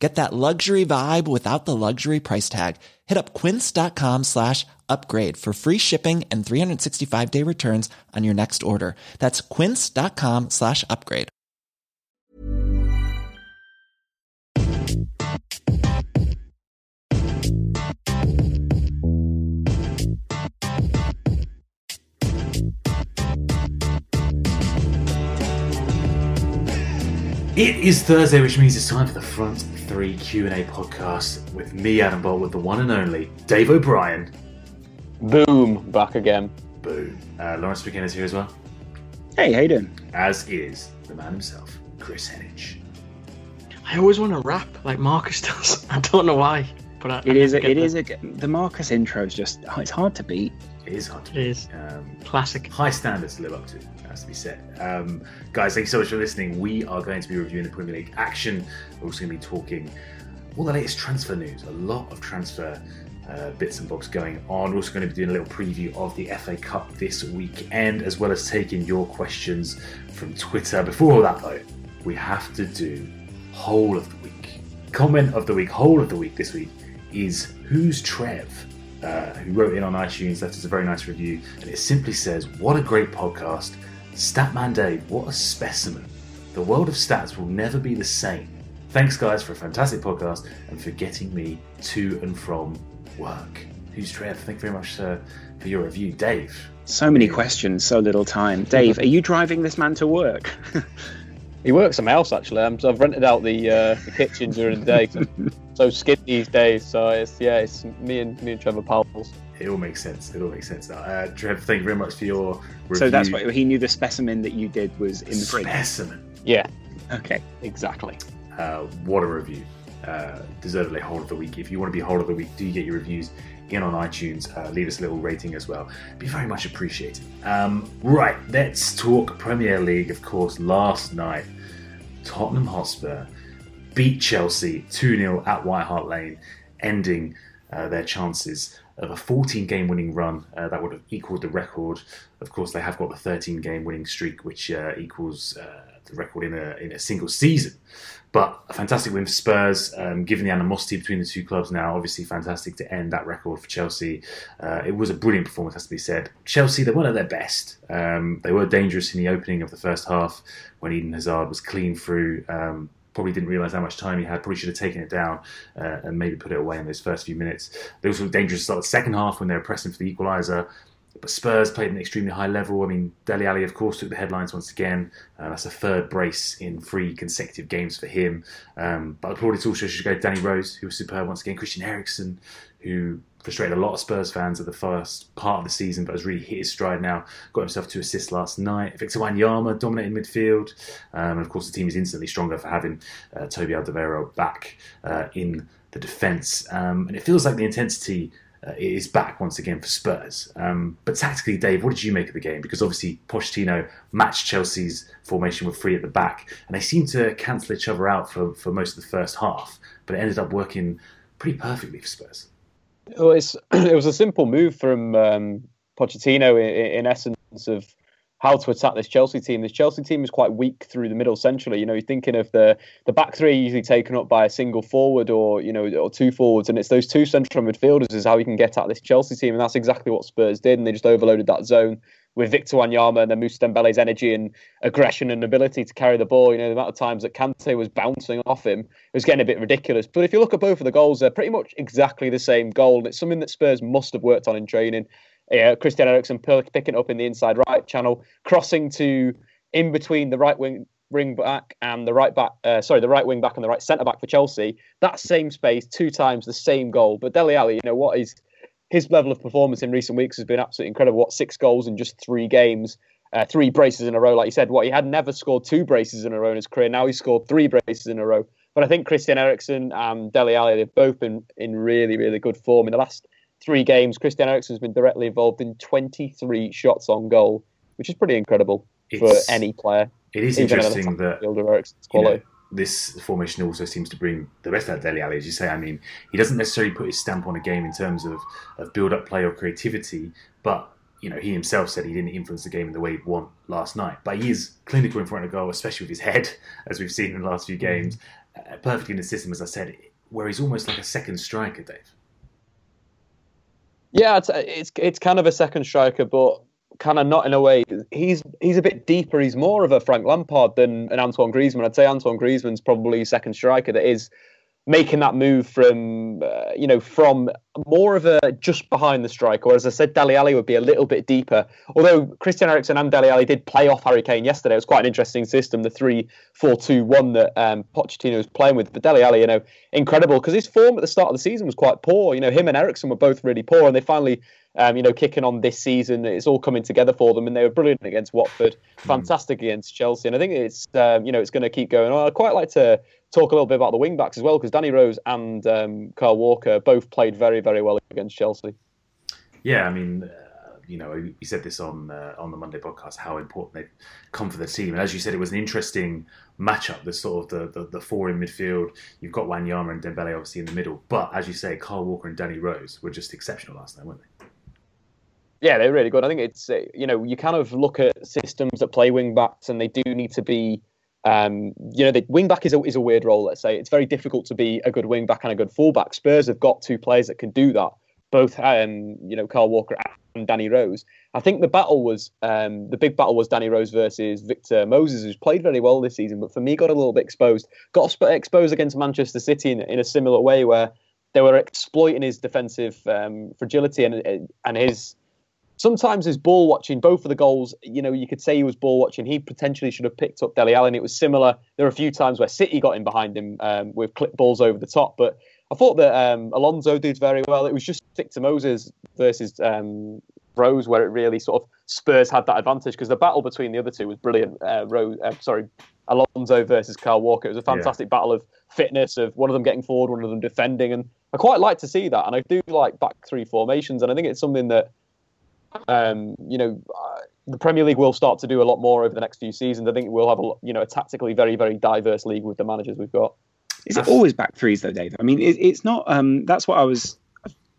Get that luxury vibe without the luxury price tag. Hit up quince.com slash upgrade for free shipping and 365 day returns on your next order. That's quince.com slash upgrade. It is Thursday, which means it's time for the Front Three Q and A podcast with me, Adam Bolt, with the one and only Dave O'Brien. Boom, back again. Boom. Uh, Laurence McKenna is here as well, Hey, how you doing? as is the man himself, Kris Heneage. I always want to rap like Marcus does. I don't know why, but I, It I is. A, it get is a, the Marcus intro is just. It's hard to beat. It is hard to It is. Um, classic. high standards to live up to, has to be said. Um, guys, thank you so much for listening. We are going to be reviewing the Premier League action. We're also going to be talking all the latest transfer news, a lot of transfer uh, bits and bobs going on. We're also going to be doing a little preview of the FA Cup this weekend, as well as taking your questions from Twitter. Before all that, though, we have to do whole of the week. Comment of the week, whole of the week this week is Who's Trev? Uh, who wrote in on iTunes, left us a very nice review, and it simply says, What a great podcast. Statman Dave, what a specimen. The world of stats will never be the same. Thanks, guys, for a fantastic podcast and for getting me to and from work. Who's Trev? Thank you very much sir, for your review. Dave. So many questions, so little time. Dave, are you driving this man to work? He works somewhere else actually. Um, so I've rented out the, uh, the kitchen during the day. 'cause I'm so skid these days. So it's yeah, it's me and me and Trevor pals. It all makes sense. It all makes sense now. Uh, Trev, thank you very much for your review. so that's what he knew. The specimen that you did was in the fridge. Specimen. Yeah, Okay. exactly. Uh, what a review. Uh, deservedly hold of the week. If you want to be hold of the week, do get your reviews in on iTunes. Uh, leave us a little rating as well. Be very much appreciated. Um, right, let's talk Premier League. Of course, last night, Tottenham Hotspur beat Chelsea 2 0 at White Hart Lane, ending uh, their chances of a 14 game winning run uh, that would have equaled the record. Of course, they have got the 13 game winning streak, which uh, equals uh, the record in a, in a single season. But a fantastic win for Spurs, um, given the animosity between the two clubs now. Obviously, fantastic to end that record for Chelsea. Uh, it was a brilliant performance, has to be said. Chelsea, they weren't at their best. Um, they were dangerous in the opening of the first half when Eden Hazard was clean through. Um, probably didn't realise how much time he had. Probably should have taken it down uh, and maybe put it away in those first few minutes. They also were dangerous the second half when they were pressing for the equaliser. But Spurs played at an extremely high level. I mean, Dele Alli, of course, took the headlines once again. Uh, that's a third brace in three consecutive games for him. Um, but probably also should go to Danny Rose, who was superb once again. Christian Eriksen, who frustrated a lot of Spurs fans at the first part of the season, but has really hit his stride now. Got himself two assists last night. Victor Wanyama dominated midfield. Um, and of course, the team is instantly stronger for having uh, Toby Alderweireld back uh, in the defence. Um, and it feels like the intensity uh, is back once again for Spurs. Um, but tactically, Dave, what did you make of the game? Because obviously Pochettino matched Chelsea's formation with three at the back, and they seemed to cancel each other out for, for most of the first half. But it ended up working pretty perfectly for Spurs. Well, it's it was a simple move from um, Pochettino in, in essence of how to attack this Chelsea team. This Chelsea team is quite weak through the middle centrally. You know, you're thinking of the the back three usually taken up by a single forward or you know or two forwards, and it's those two central midfielders is how you can get at this Chelsea team, and that's exactly what Spurs did, and they just overloaded that zone with Victor Wanyama and then Moussa Dembele's energy and aggression and ability to carry the ball. You know, the amount of times that Kante was bouncing off him it was getting a bit ridiculous. But if you look at both of the goals, they're pretty much exactly the same goal, and it's something that Spurs must have worked on in training. Yeah, Christian Eriksen picking up in the inside right channel, crossing to in between the right wing wing back and the right back, uh, sorry, the right wing back and the right centre back for Chelsea. That same space, two times the same goal. But Dele Alli, you know what is his level of performance in recent weeks has been absolutely incredible. What six goals in just three games, uh, three braces in a row, like you said. What he had never scored two braces in a row in his career. Now he's scored three braces in a row. But I think Christian Eriksen and Dele Alli, they've both been in really, really good form in the last three games. Christian Eriksen has been directly involved in 23 shots on goal, which is pretty incredible It's- for any player. It is interesting that Eriksen's you know, quality. This formation also seems to bring the best out of Dele Alli, as you say. I mean, he doesn't necessarily put his stamp on a game in terms of, of build up play or creativity, but you know, he himself said he didn't influence the game in the way he'd want last night. But he is clinical in front of goal, especially with his head, as we've seen in the last few games. Uh, perfectly in the system, as I said, where he's almost like a second striker, Dave. Yeah, it's, it's it's kind of a second striker, but kind of not in a way. He's he's a bit deeper. He's more of a Frank Lampard than an Antoine Griezmann. I'd say Antoine Griezmann's probably second striker that is making that move from uh, you know from more of a just behind the striker. Whereas I said, Dele Alli would be a little bit deeper. Although Christian Eriksen and Dele Alli did play off Harry Kane yesterday. It was quite an interesting system, the three-four-two-one that um, Pochettino was playing with. But Dele Alli, you know, incredible because his form at the start of the season was quite poor. You know, him and Eriksen were both really poor, and they finally. Um, you know, kicking on this season, it's all coming together for them, and they were brilliant against Watford, fantastic against Chelsea, and I think it's um, you know it's going to keep going. I'd quite like to talk a little bit about the wing backs as well because Danny Rose and um, Kyle Walker both played very very well against Chelsea. Yeah, I mean, uh, you know, you said this on uh, on the Monday podcast how important they've come for the team, and as you said, it was an interesting matchup. The sort of the, the, the four in midfield. You've got Wanyama and Dembele obviously in the middle, but as you say, Kyle Walker and Danny Rose were just exceptional last night, weren't they? Yeah, they're really good. I think it's you know you kind of look at systems that play wing backs, and they do need to be. Um, you know, the wing back is a, is a weird role. Let's say it's very difficult to be a good wing back and a good fullback. Spurs have got two players that can do that. Both, um, you know, Kyle Walker and Danny Rose. I think the battle was um, the big battle was Danny Rose versus Victor Moses, who's played very well this season, but for me got a little bit exposed. Got exposed against Manchester City in, in a similar way, where they were exploiting his defensive um, fragility and and his sometimes his ball watching, both of the goals, you know, you could say he was ball watching. He potentially should have picked up Dele Allen. It was similar. There were a few times where City got in behind him um, with clip balls over the top. But I thought that um, Alonso did very well. It was just Victor Moses versus um, Rose where it really sort of Spurs had that advantage because the battle between the other two was brilliant. Uh, Rose, uh, sorry, Alonso versus Kyle Walker. It was a fantastic battle of fitness, of one of them getting forward, one of them defending. And I quite like to see that. And I do like back three formations. And I think it's something that um, you know, uh, the Premier League will start to do a lot more over the next few seasons. I think we'll have a you know a tactically very very diverse league with the managers we've got. Is it always back threes though, Dave? I mean, it, it's not. Um, that's what I was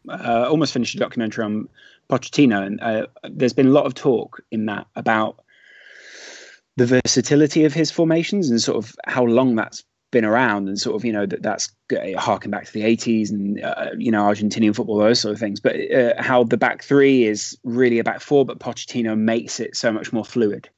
uh, almost finished a documentary on Pochettino, and uh, there's been a lot of talk in that about the versatility of his formations and sort of how long that's been around, and sort of you know that that's uh, harking back to the 80s and uh, you know Argentinian football, those sort of things. But uh, how the back three is really a back four, but Pochettino makes it so much more fluid.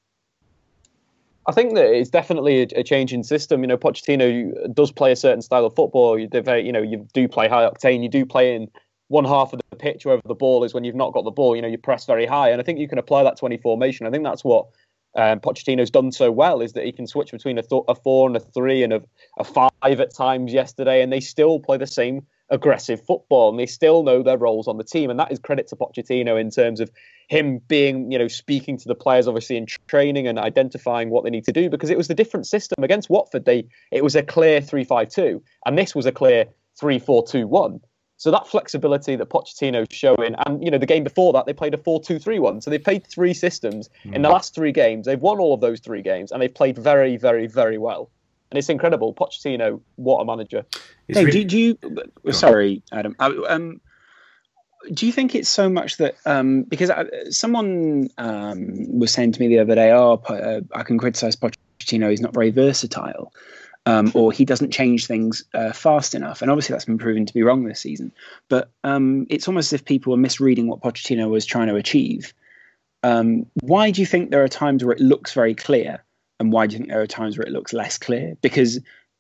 I think that it's definitely a, change in system. You know, Pochettino does play a certain style of football. You, you know, you do play high octane. You do play in one half of the pitch wherever the ball is when you've not got the ball. You know, you press very high, and I think you can apply that to any formation. I think that's what um, Pochettino's done so well is that he can switch between a, th- a four and a three and a, a five at times yesterday, and they still play the same aggressive football, and they still know their roles on the team, and that is credit to Pochettino in terms of him being, you know, speaking to the players obviously in training and identifying what they need to do because it was the different system against Watford. They it was a clear three-five-two, and this was a clear three-four-two-one. So that flexibility that Pochettino's showing, and you know, the game before that they played a 4-2-3-1. So they've played three systems in the last three games. They've won all of those three games, and they've played very, very, very well. And it's incredible. Pochettino, what a manager! Hey, really- do, do you? Sorry, Adam. Uh, Um, do you think it's so much that um, because I, someone um, was saying to me the other day, "Oh, uh, I can criticize Pochettino. He's not very versatile, um, or he doesn't change things uh, fast enough." And obviously, that's been proven to be wrong this season. But um, it's almost as if people are misreading what Pochettino was trying to achieve. Um, why do you think there are times where it looks very clear, and why do you think there are times where it looks less clear? Because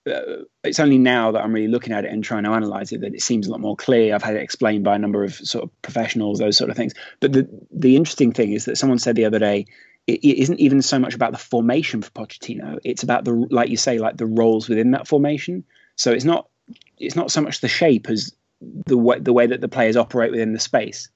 uh, it's only now that I'm really looking at it and trying to analyze it that it seems a lot more clear. I've had it explained by a number of sort of professionals, those sort of things. But the the interesting thing is that someone said the other day, it, it isn't even so much about the formation for Pochettino. It's about the like you say, like the roles within that formation. So it's not it's not so much the shape as the way the way that the players operate within the space.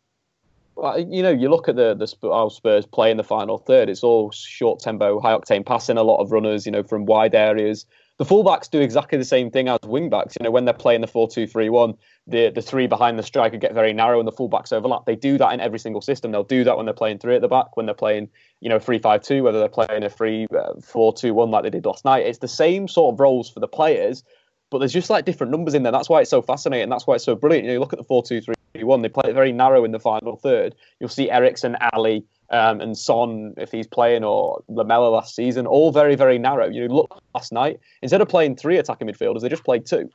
Well, you know, you look at the the how Spurs play in the final third. It's all short tempo, high octane passing, a lot of runners. You know, from wide areas. The fullbacks do exactly the same thing as wingbacks. You know, when they're playing the four-two-three-one, the the three behind the striker get very narrow and the fullbacks overlap. They do that in every single system. They'll do that when they're playing three at the back, when they're playing you know three-five-two, whether they're playing a three uh, four-two-one like they did last night. It's the same sort of roles for the players, but there's just like different numbers in there. That's why it's so fascinating. That's why it's so brilliant. You know, you look at the four-two-three-one. They play it very narrow in the final third. You'll see Eriksen, Alli, um, and Son if he's playing, or Lamela last season, all very very narrow. You look last night instead of playing three attacking midfielders, they just played two,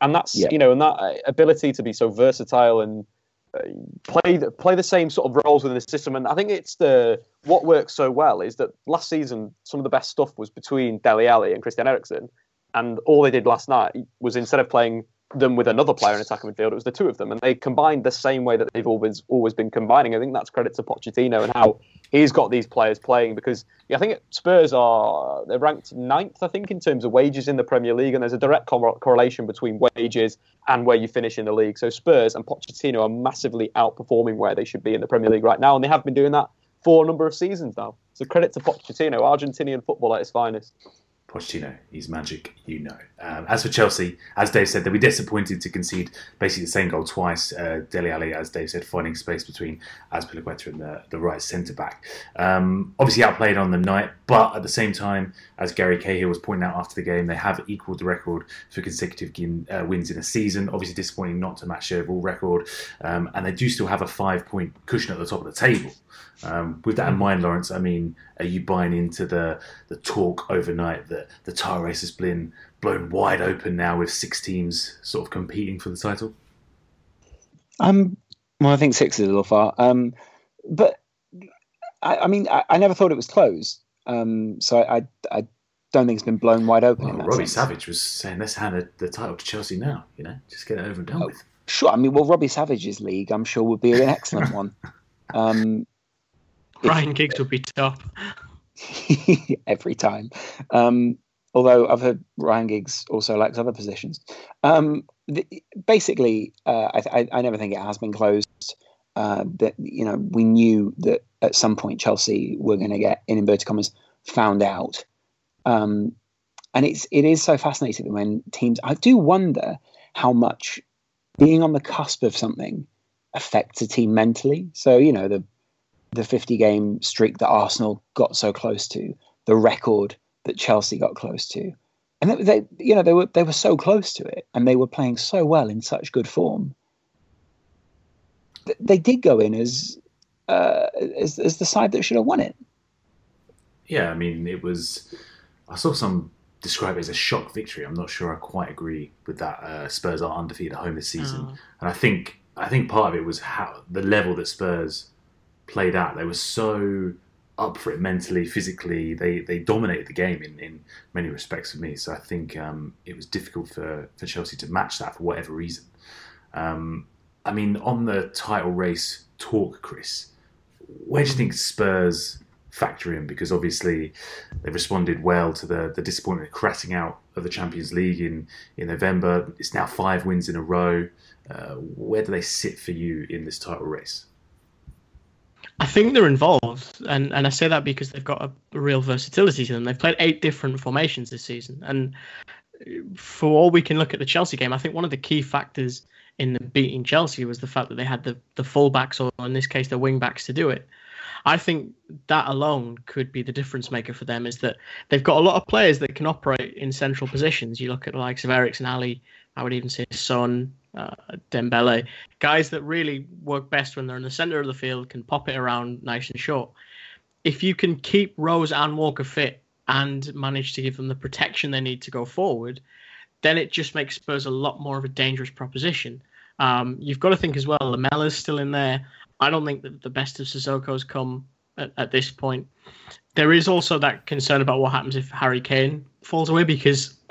and that's yeah. you know, and that uh, ability to be so versatile and uh, play the, play the same sort of roles within the system. And I think it's the what works so well is that last season some of the best stuff was between Dele Alli and Christian Eriksen, and all they did last night was instead of playing them with another player in attacking midfield. It was the two of them, and they combined the same way that they've always always been combining. I think that's credit to Pochettino and how he's got these players playing because yeah, I think Spurs are they're ranked ninth, I think, in terms of wages in the Premier League, and there's a direct correlation between wages and where you finish in the league. So Spurs and Pochettino are massively outperforming where they should be in the Premier League right now, and they have been doing that for a number of seasons now. So credit to Pochettino, Argentinian football at its finest. Pochettino, he's magic, you know. Um, as for Chelsea, as Dave said, they'll be disappointed to concede basically the same goal twice. Uh, Dele Alli, as Dave said, finding space between Azpilicueta and the, the right centre back. Um, obviously outplayed on the night, but at the same time, as Gary Cahill was pointing out after the game, they have equalled the record for consecutive uh, wins in a season. Obviously disappointing not to match their overall record, um, and they do still have a five point cushion at the top of the table. Um, with that in mind, Laurence, I mean, are you buying into the the talk overnight that the title race has been blown wide open now with six teams sort of competing for the title? Um, well, I think six is a little far. Um, but I, I mean, I, I, never thought it was closed. Um, so I, I, I, don't think it's been blown wide open. Well, Robbie sense. Savage was saying, "Let's hand the, the, title to Chelsea now. You know, just get it over and done oh, with." Sure. I mean, well, Robbie Savage's league, I'm sure, would be an excellent one. Um, Ryan Giggs would be top every time. Um, although I've heard Ryan Giggs also likes other positions. Um, the, basically, uh, I, I, never think it has been closed. Uh, that you know, we knew that at some point Chelsea were going to get, in inverted commas, found out. Um, and it's it is so fascinating when teams. I do wonder how much being on the cusp of something affects a team mentally. So you know the the 50 game streak that Arsenal got so close to, the record that Chelsea got close to. And they, they, you know, they were they were so close to it, and they were playing so well in such good form. They did go in as uh, as, as the side that should have won it. Yeah, I mean, it was. I saw some describe it as a shock victory. I'm not sure I quite agree with that. Uh, Spurs are undefeated at home this season, oh. and I think I think part of it was how the level that Spurs played out. They were so up for it mentally, physically. They they dominated the game in, in many respects for me. So I think um, it was difficult for, for Chelsea to match that for whatever reason. Um, I mean, on the title race talk, Kris, where do you think Spurs factor in? Because obviously they responded well to the, the disappointment of crashing out of the Champions League in, in November. It's now five wins in a row. Uh, where do they sit for you in this title race? I think they're involved, and, and I say that because they've got a real versatility to them. They've played eight different formations this season, and for all we can look at the Chelsea game, I think one of the key factors in the beating Chelsea was the fact that they had the the fullbacks, or in this case, the wingbacks, to do it. I think that alone could be the difference maker for them. Is that they've got a lot of players that can operate in central positions. You look at the likes of Eriksen, Alli, I would even say Son, uh, Dembele, guys that really work best when they're in the center of the field, can pop it around nice and short. If you can keep Rose and Walker fit and manage to give them the protection they need to go forward, then it just makes Spurs a lot more of a dangerous proposition. Um, you've got to think as well, Lamela's still in there. I don't think that the best of Sissoko's come at, at this point. There is also that concern about what happens if Harry Kane falls away because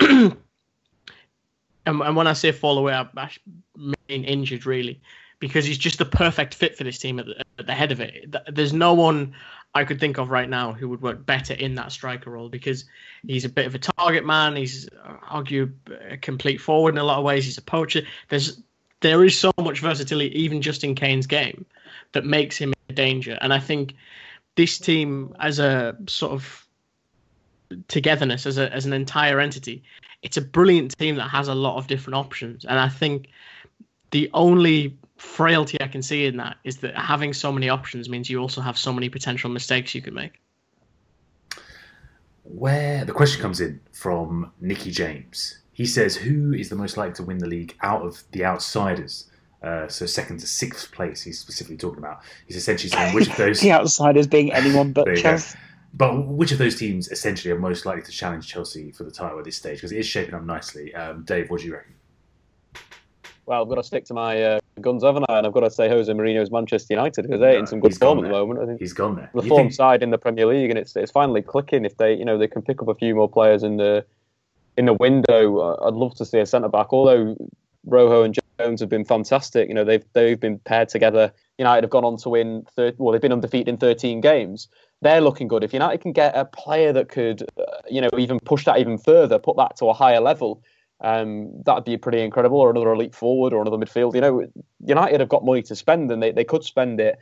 and, and when I say fall away, I, I mean injured really, because he's just the perfect fit for this team at the, at the head of it. There's no one I could think of right now who would work better in that striker role because he's a bit of a target man. He's uh, argue a complete forward in a lot of ways. He's a poacher. There's there is so much versatility even just in Kane's game that makes him a danger. And I think this team as a sort of togetherness as a as an entire entity, it's a brilliant team that has a lot of different options. And I think the only frailty I can see in that is that having so many options means you also have so many potential mistakes you could make. Where the question comes in from Nicky James. He says, "Who is the most likely to win the league out of the outsiders?" Uh, so second to sixth place. He's specifically talking about. He's essentially saying which of those the outsiders being anyone but Chelsea. But which of those teams essentially are most likely to challenge Chelsea for the title at this stage? Because it is shaping up nicely. Um, Dave, what do you reckon? Well, I've got to stick to my uh, guns, haven't I? And I've got to say Jose Mourinho's Manchester United because they're in some good form at the moment. I think he's gone there. The form think... side in the Premier League, and it's it's finally clicking. If they, you know, they can pick up a few more players in the in the window, uh, I'd love to see a centre back. Although Rojo and Jones have been fantastic, you know, they've they've been paired together. United have gone on to win. Well, they've been undefeated in 13 games. They're looking good. If United can get a player that could, uh, you know, even push that even further, put that to a higher level, um, that'd be pretty incredible. Or another elite forward or another midfield. You know, United have got money to spend and they, they could spend it.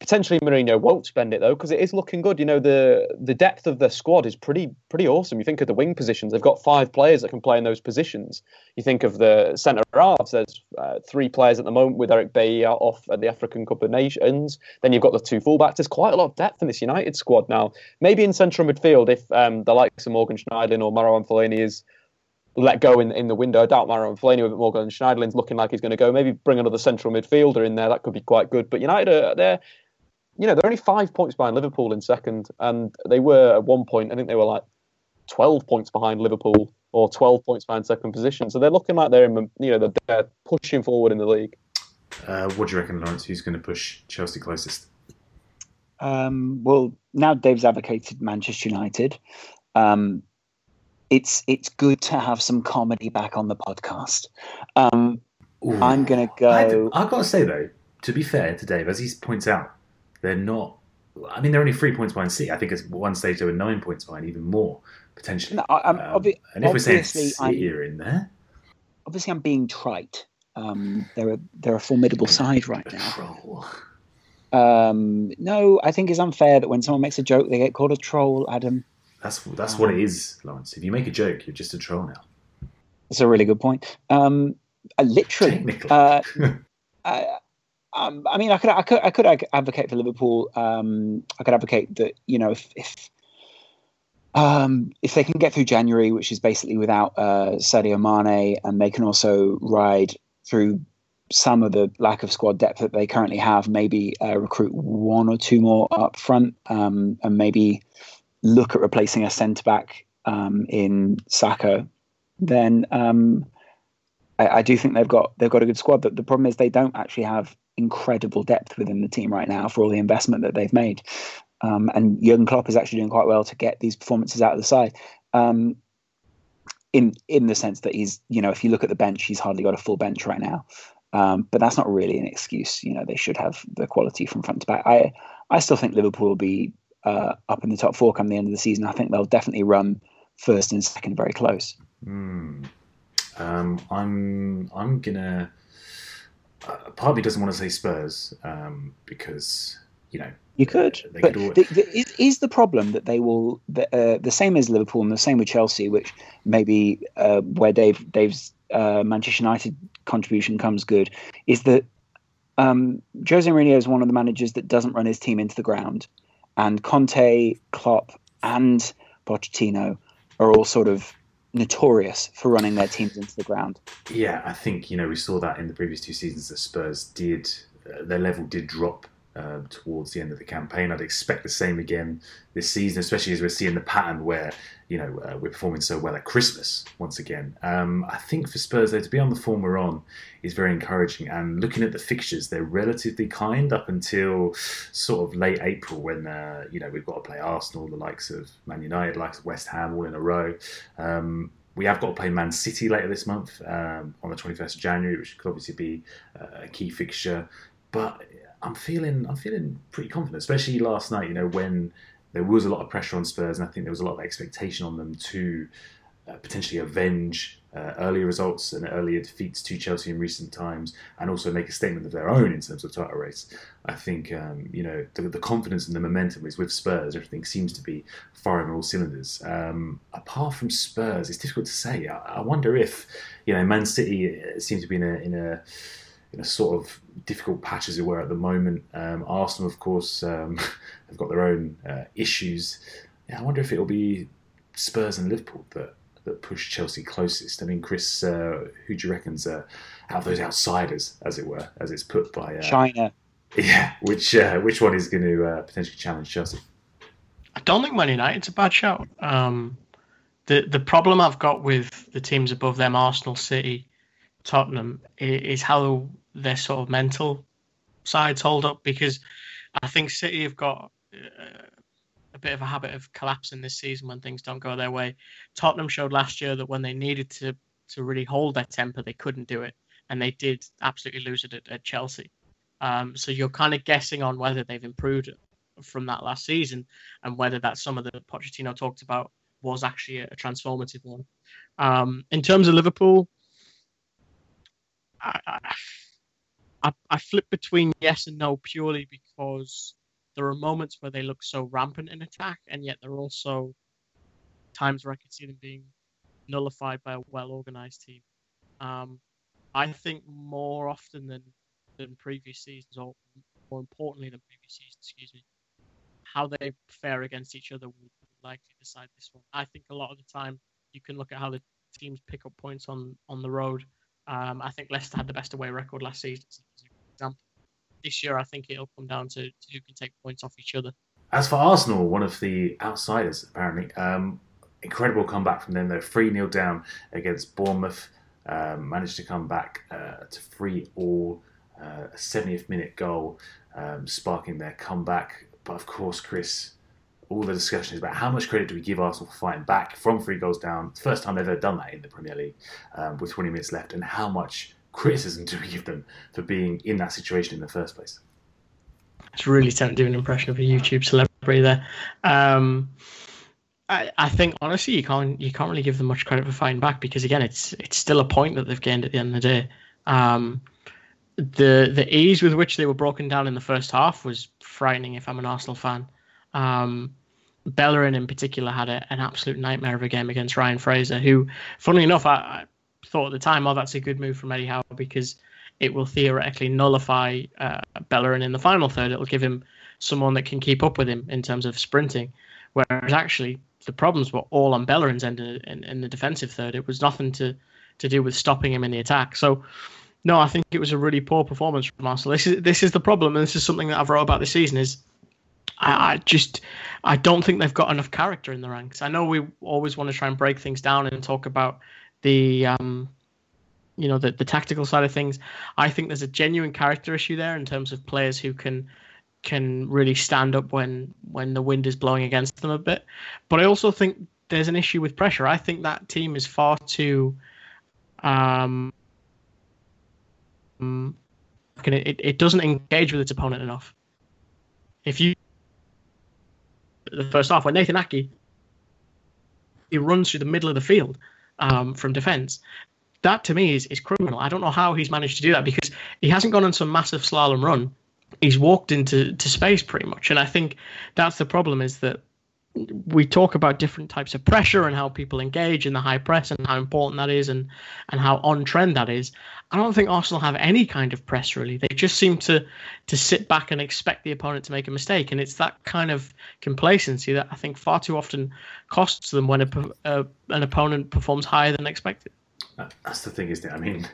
Potentially Mourinho won't spend it though because it is looking good. You know, the the depth of the squad is pretty pretty awesome. You think of the wing positions; they've got five players that can play in those positions. You think of the centre halves; there's uh, three players at the moment with Eric Bailly off at the African Cup of Nations. Then you've got the two fullbacks. There's quite a lot of depth in this United squad now. Maybe in central midfield, if um, the likes of Morgan Schneiderlin or Marouane Fellaini is let go in in the window. I doubt Marouane Fellaini with Morgan Schneiderlin's looking like he's going to go. Maybe bring another central midfielder in there. That could be quite good. But United are they're you know they're only five points behind Liverpool in second, and they were at one point I think they were like twelve points behind Liverpool or twelve points behind second position. So they're looking like they're in, you know they're pushing forward in the league. Uh, what do you reckon, Laurence? Who's going to push Chelsea closest? Um, well, now Dave's advocated Manchester United. Um, it's it's good to have some comedy back on the podcast. Um, Ooh, I'm going to go. I've got to say though, to be fair to Dave, as he points out, they're not. I mean, they're only three points behind City. I think at one stage they were nine points behind, even more potentially. No, um, obvi- and if we're saying City are in there, obviously I'm being trite. Um, they're a they're a formidable side right now. Troll. Um, no, I think it's unfair that when someone makes a joke, they get called a troll, Adam. That's that's what it um, Laurence. If you make a joke, you're just a troll now. That's a really good point. Um, uh, literally, uh, I, um, I mean, I could, I could, I could advocate for Liverpool. Um, I could advocate that you know if if, um, if they can get through January, which is basically without uh, Sadio Mane, and they can also ride through some of the lack of squad depth that they currently have, maybe uh, recruit one or two more up front, um, and maybe look at replacing a centre back um, in Sakho, then um, I, I, do think they've got they've got a good squad. But the problem is they don't actually have incredible depth within the team right now for all the investment that they've made. Um, and Jurgen Klopp is actually doing quite well to get these performances out of the side. Um, in in the sense that he's, you know, if you look at the bench, he's hardly got a full bench right now. Um, but that's not really an excuse. You know, they should have the quality from front to back. I I still think Liverpool will be uh, up in the top four come the end of the season. I think they'll definitely run first and second very close. Mm. I'm I'm gonna. Uh, part of me doesn't want to say Spurs um, because you know you could. but could the, the, is, is, the problem that they will the, uh, the same as Liverpool and the same with Chelsea, which maybe uh, where Dave Dave's uh, Manchester United contribution comes good, is that um, Jose Mourinho is one of the managers that doesn't run his team into the ground and Conte, Klopp, and Pochettino are all sort of notorious for running their teams into the ground. Yeah, I think you know we saw that in the previous two seasons. The Spurs did uh, their level did drop uh, towards the end of the campaign. I'd expect the same again this season, especially as we're seeing the pattern where you know uh, we're performing so well at Christmas once again. Um, I think for Spurs though to be on the form we're on is very encouraging. And looking at the fixtures, they're relatively kind up until sort of late April when uh, you know we've got to play Arsenal, the likes of Man United, likes of West Ham, all in a row. Um, we have got to play Man City later this month um, on the 21st of January, which could obviously be uh, a key fixture. But I'm feeling I'm feeling pretty confident, especially last night. You know when there was a lot of pressure on Spurs, and I think there was a lot of expectation on them to uh, potentially avenge uh, earlier results and earlier defeats to Chelsea in recent times, and also make a statement of their own in terms of title race. I think um, you know the, the, confidence and the momentum is with Spurs. Everything seems to be firing on all cylinders. Um, apart from Spurs, it's difficult to say. I, I, wonder if you know Man City seems to be in a in a in a sort of difficult patch as it were at the moment. Um, Arsenal, of course, um, have got their own uh, issues. Yeah, I wonder if it'll be Spurs and Liverpool that that push Chelsea closest. I mean, Kris, uh, who do you reckon's uh, out of those outsiders, as it were, as it's put by uh, China? Yeah, which uh, which one is going to uh, potentially challenge Chelsea? I don't think Man United's a bad shout. Um, the the problem I've got with the teams above them, Arsenal, City, Tottenham, is how their sort of mental sides hold up. Because I think City have got uh, a bit of a habit of collapsing this season when things don't go their way. Tottenham showed last year that when they needed to to really hold their temper, they couldn't do it, and they did absolutely lose it at, at Chelsea. Um, so you're kind of guessing on whether they've improved from that last season, and whether that some of the Pochettino talked about was actually a, a transformative one. Um, in terms of Liverpool, I, I, I flip between yes and no purely because there are moments where they look so rampant in attack, and yet there are also times where I could see them being nullified by a well organized team. Um, I think more often than than previous seasons, or more importantly than previous seasons, excuse me, how they fare against each other will likely decide this one. I think a lot of the time you can look at how the teams pick up points on on the road. Um, I think Leicester had the best away record last season, this year, I think it'll come down to, to who can take points off each other. As for Arsenal, one of the outsiders, apparently, um, incredible comeback from them. They're 3 0 down against Bournemouth, um, managed to come back uh, to 3 all, uh, a 70th minute goal, um, sparking their comeback. But of course, Kris, all the discussion is about how much credit do we give Arsenal for fighting back from three goals down. First time they've ever done that in the Premier League um, with 20 minutes left, and how much criticism do we give them for being in that situation in the first place? It's really tempting to do an impression of a YouTube celebrity there. Um, I, I think honestly you can't you can't really give them much credit for fighting back because again it's it's still a point that they've gained at the end of the day. Um, the the ease with which they were broken down in the first half was frightening if I'm an Arsenal fan. Um, Bellerin in particular had a, an absolute nightmare of a game against Ryan Fraser, who, funnily enough, I, thought at the time, oh, that's a good move from Eddie Howe because it will theoretically nullify uh, Bellerin in the final third. It'll give him someone that can keep up with him in terms of sprinting. Whereas actually, the problems were all on Bellerin's end in, in, in the defensive third. It was nothing to, to do with stopping him in the attack. So, no, I think it was a really poor performance from Arsenal. This is this is the problem, and this is something that I've wrote about this season. Is I, I just I don't think they've got enough character in the ranks. I know we always want to try and break things down and talk about the um, you know the, the tactical side of things. I think there's a genuine character issue there in terms of players who can can really stand up when when the wind is blowing against them a bit. But I also think there's an issue with pressure. I think that team is far too um, it, it doesn't engage with its opponent enough. If you the first half where Nathan Aké he runs through the middle of the field um, from defence. That to me is, is criminal. I don't know how he's managed to do that because he hasn't gone on some massive slalom run. He's walked into to space pretty much, and I think that's the problem. Is that we talk about different types of pressure and how people engage in the high press and how important that is and and how on trend that is. I don't think Arsenal have any kind of press really. They just seem to to sit back and expect the opponent to make a mistake, and it's that kind of complacency that I think far too often costs them when a, an opponent performs higher than expected. That's the thing, isn't it? I mean.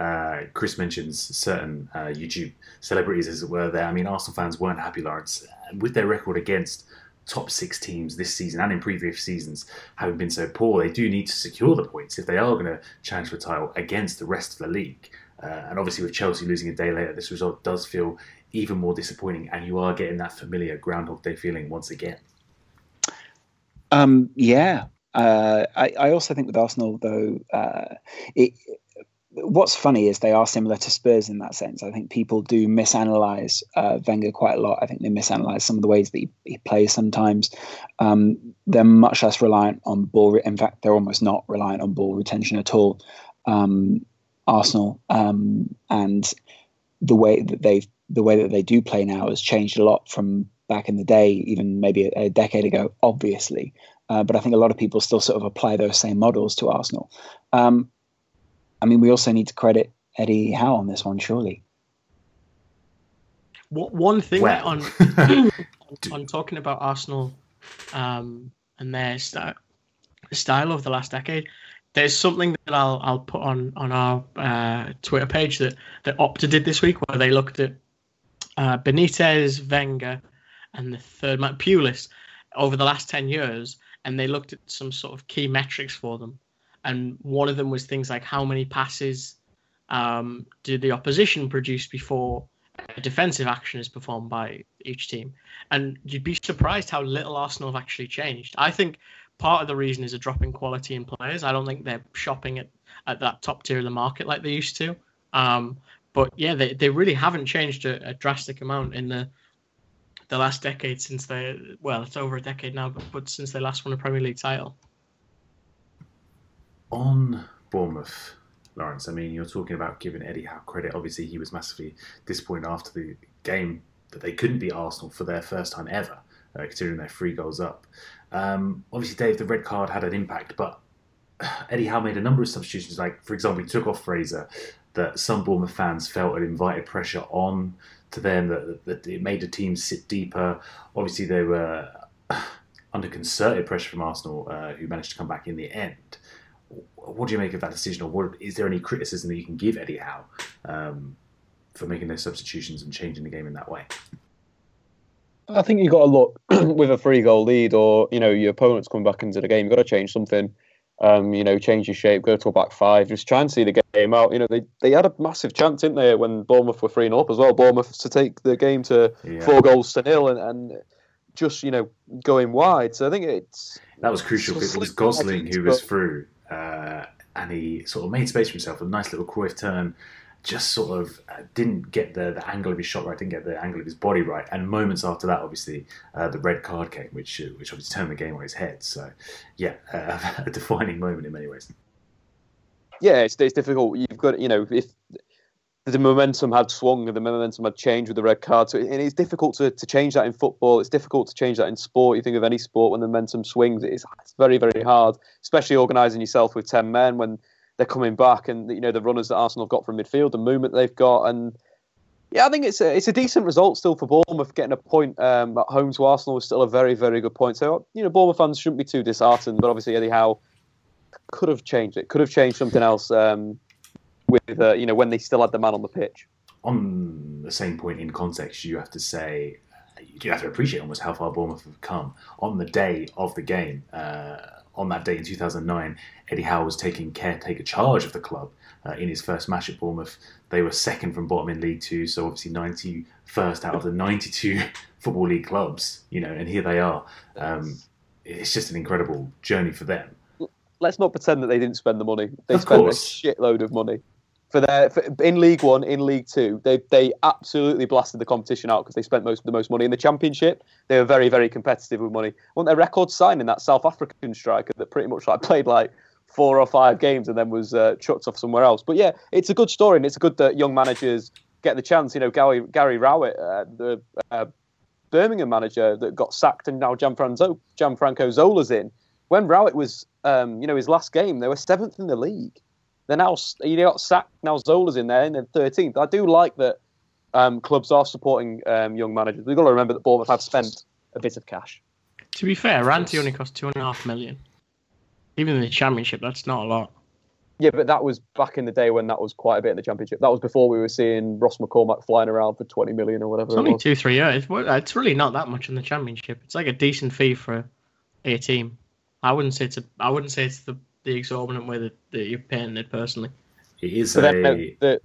Uh, Kris mentions certain uh, YouTube celebrities, as it were. There, I mean, Arsenal fans weren't happy, Lawrence, with their record against top six teams this season and in previous seasons having been so poor, they do need to secure the points if they are going to challenge for a title against the rest of the league. Uh, and obviously, with Chelsea losing a day later, this result does feel even more disappointing, and you are getting that familiar Groundhog Day feeling once again. Um, yeah, uh, I, I, also think with Arsenal though, uh, it what's funny is they are similar to Spurs in that sense. I think people do misanalyze uh, Wenger quite a lot. I think they misanalyze some of the ways that he, he plays sometimes. Um, they're much less reliant on ball. Re- in fact, they're almost not reliant on ball retention at all. Um, Arsenal um, and the way that they the way that they do play now has changed a lot from back in the day, even maybe a, a decade ago. Obviously, uh, but I think a lot of people still sort of apply those same models to Arsenal. Um, I mean, we also need to credit Eddie Howe on this one, surely. What, One thing well. on on talking about Arsenal um, and their st- style of the last decade, there's something that I'll I'll put on on our uh, Twitter page that that Opta did this week, where they looked at uh, Benitez, Wenger, and the third man Pulis over the last ten years, and they looked at some sort of key metrics for them and one of them was things like how many passes um, did the opposition produce before a defensive action is performed by each team. And you'd be surprised how little Arsenal have actually changed. I think part of the reason is a drop in quality in players. I don't think they're shopping at, at that top tier of the market like they used to. Um, but yeah, they, they really haven't changed a, a, drastic amount in the the last decade since they well, it's over a decade now, but, but since they last won a Premier League title on Bournemouth, Laurence, I mean, you're talking about giving Eddie Howe credit. Obviously, he was massively disappointed after the game that they couldn't beat Arsenal for their first time ever, uh, considering they're three goals up. Um, obviously, Dave, the red card had an impact, but Eddie Howe made a number of substitutions. Like, for example, he took off Fraser, that some Bournemouth fans felt it invited pressure on to them, that, that it made the team sit deeper. Obviously, they were under concerted pressure from Arsenal, uh, who managed to come back in the end what do you make of that decision, or what, is there any criticism that you can give Eddie Howe um, for making those substitutions and changing the game in that way? I think you got to look with a three goal lead, or you know your opponent's coming back into the game. You've got to change something. Um, you know, change your shape, go to a back five, just try and see the game out. You know, they, they had a massive chance, didn't they, when Bournemouth were 3 up as well. Bournemouth to take the game to yeah. four goals to nil and, and just, you know, going wide. So I think it's. That was crucial because it was Gosling who was through uh, and he sort of made space for himself, a nice little Cruyff turn. Just sort of uh, didn't get the, the angle of his shot right, didn't get the angle of his body right, and moments after that, obviously, uh, the red card came, which uh, which obviously turned the game on his head. So, yeah, a defining moment in many ways. Yeah, it's, it's difficult. You've got you know if the momentum had swung and the momentum had changed with the red card. So it, it's difficult to, to change that in football. It's difficult to change that in sport. You think of any sport when the momentum swings, it's, it's very, very hard, especially organising yourself with 10 men when they're coming back and, you know, the runners that Arsenal have got from midfield, the movement they've got. And yeah, I think it's a, it's a decent result still for Bournemouth. Getting a point um, at home to Arsenal is still a very, very good point. So, you know, Bournemouth fans shouldn't be too disheartened, but obviously Howe could have changed it, could have changed something else. Um, with uh, you know when they still had the man on the pitch. On the same point in context, you have to say you have to appreciate almost how far Bournemouth have come. On the day of the game, uh, on that day in 2009, Eddie Howe was taking caretaker charge of the club uh, in his first match at Bournemouth. They were second from bottom in League Two, so obviously 91st out of the 92 Football League clubs, you know, and here they are. Um, it's just an incredible journey for them. Let's not pretend that they didn't spend the money. They of spent course. a shitload of money for their for, in League One, in League Two, they they absolutely blasted the competition out because they spent most the most money in the Championship. They were very very competitive with money. Want their record signing that South African striker that pretty much like played like four or five games and then was uh, chucked off somewhere else. But yeah, it's a good story and it's a good that young managers get the chance. You know, Gary Gary Rowett, uh, the uh, Birmingham manager that got sacked, and now Gianfranco Gianfranco Zola's in. When Rowett was, um, you know, his last game, they were seventh in the league. They're now you got sacked. Now Zola's in there in the 13th. I do like that um, clubs are supporting um, young managers. We've got to remember that Bournemouth have spent a bit of cash. To be fair, Rantie only cost two and a half million. Even in the Championship, that's not a lot. Yeah, but that was back in the day when that was quite a bit in the Championship. That was before we were seeing Ross McCormack flying around for 20 million or whatever. It's only two, three years. It's really not that much in the Championship. It's like a decent fee for a team. I wouldn't say it's a. I wouldn't say it's the the exorbitant way that, that you're paying it personally. It is but a... then the, the,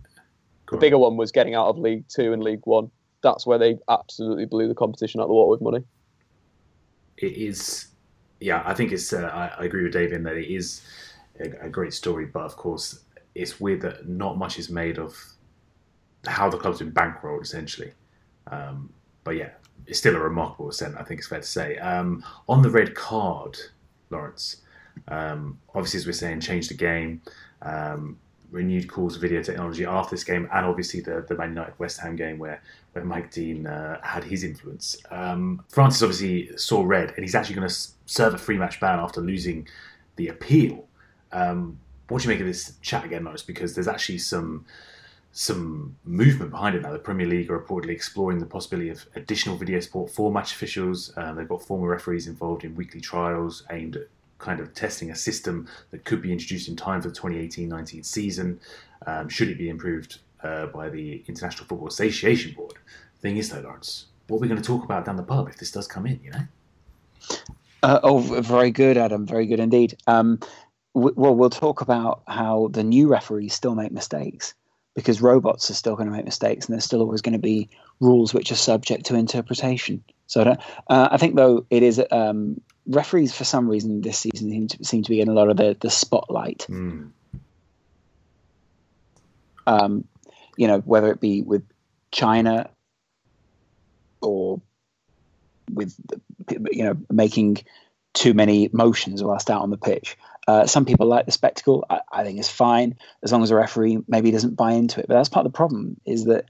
the bigger one was getting out of League Two and League One. That's where they absolutely blew the competition out of the water with money. It is, yeah. I think it's. Uh, I, I, agree with Dave in that it is a, a great story, but of course, it's weird that not much is made of how the club's been bankrolled essentially. Um, but yeah, it's still a remarkable ascent. I think it's fair to say. Um, on the red card, Laurence. Um, obviously, as we're saying, change the game. Um, renewed calls video technology after this game, and obviously the the Man United West Ham game where where Mike Dean uh, had his influence. Um, Francis obviously saw red, and he's actually going to serve a free match ban after losing the appeal. Um, what do you make of this chat again, Norris? Because there's actually some some movement behind it now. The Premier League are reportedly exploring the possibility of additional video support for match officials. Um, they've got former referees involved in weekly trials aimed at kind of testing a system that could be introduced in time for the 2018-19 season. Um, should it be improved uh, by the International Football Association Board? Thing is, though, Laurence, what are we going to talk about down the pub if this does come in? You know. Uh, oh, very good, Adam. Very good indeed. Um, w- well, we'll talk about how the new referees still make mistakes because robots are still going to make mistakes, and there's still always going to be rules which are subject to interpretation. So, I, uh, I think though it is um, referees for some reason this season seem to, seem to be getting a lot of the, the spotlight. Mm. Um, you know, whether it be with China or with you know making too many motions whilst out on the pitch. Uh, some people like the spectacle. I, I, think it's fine as long as a referee maybe doesn't buy into it. But that's part of the problem. Is that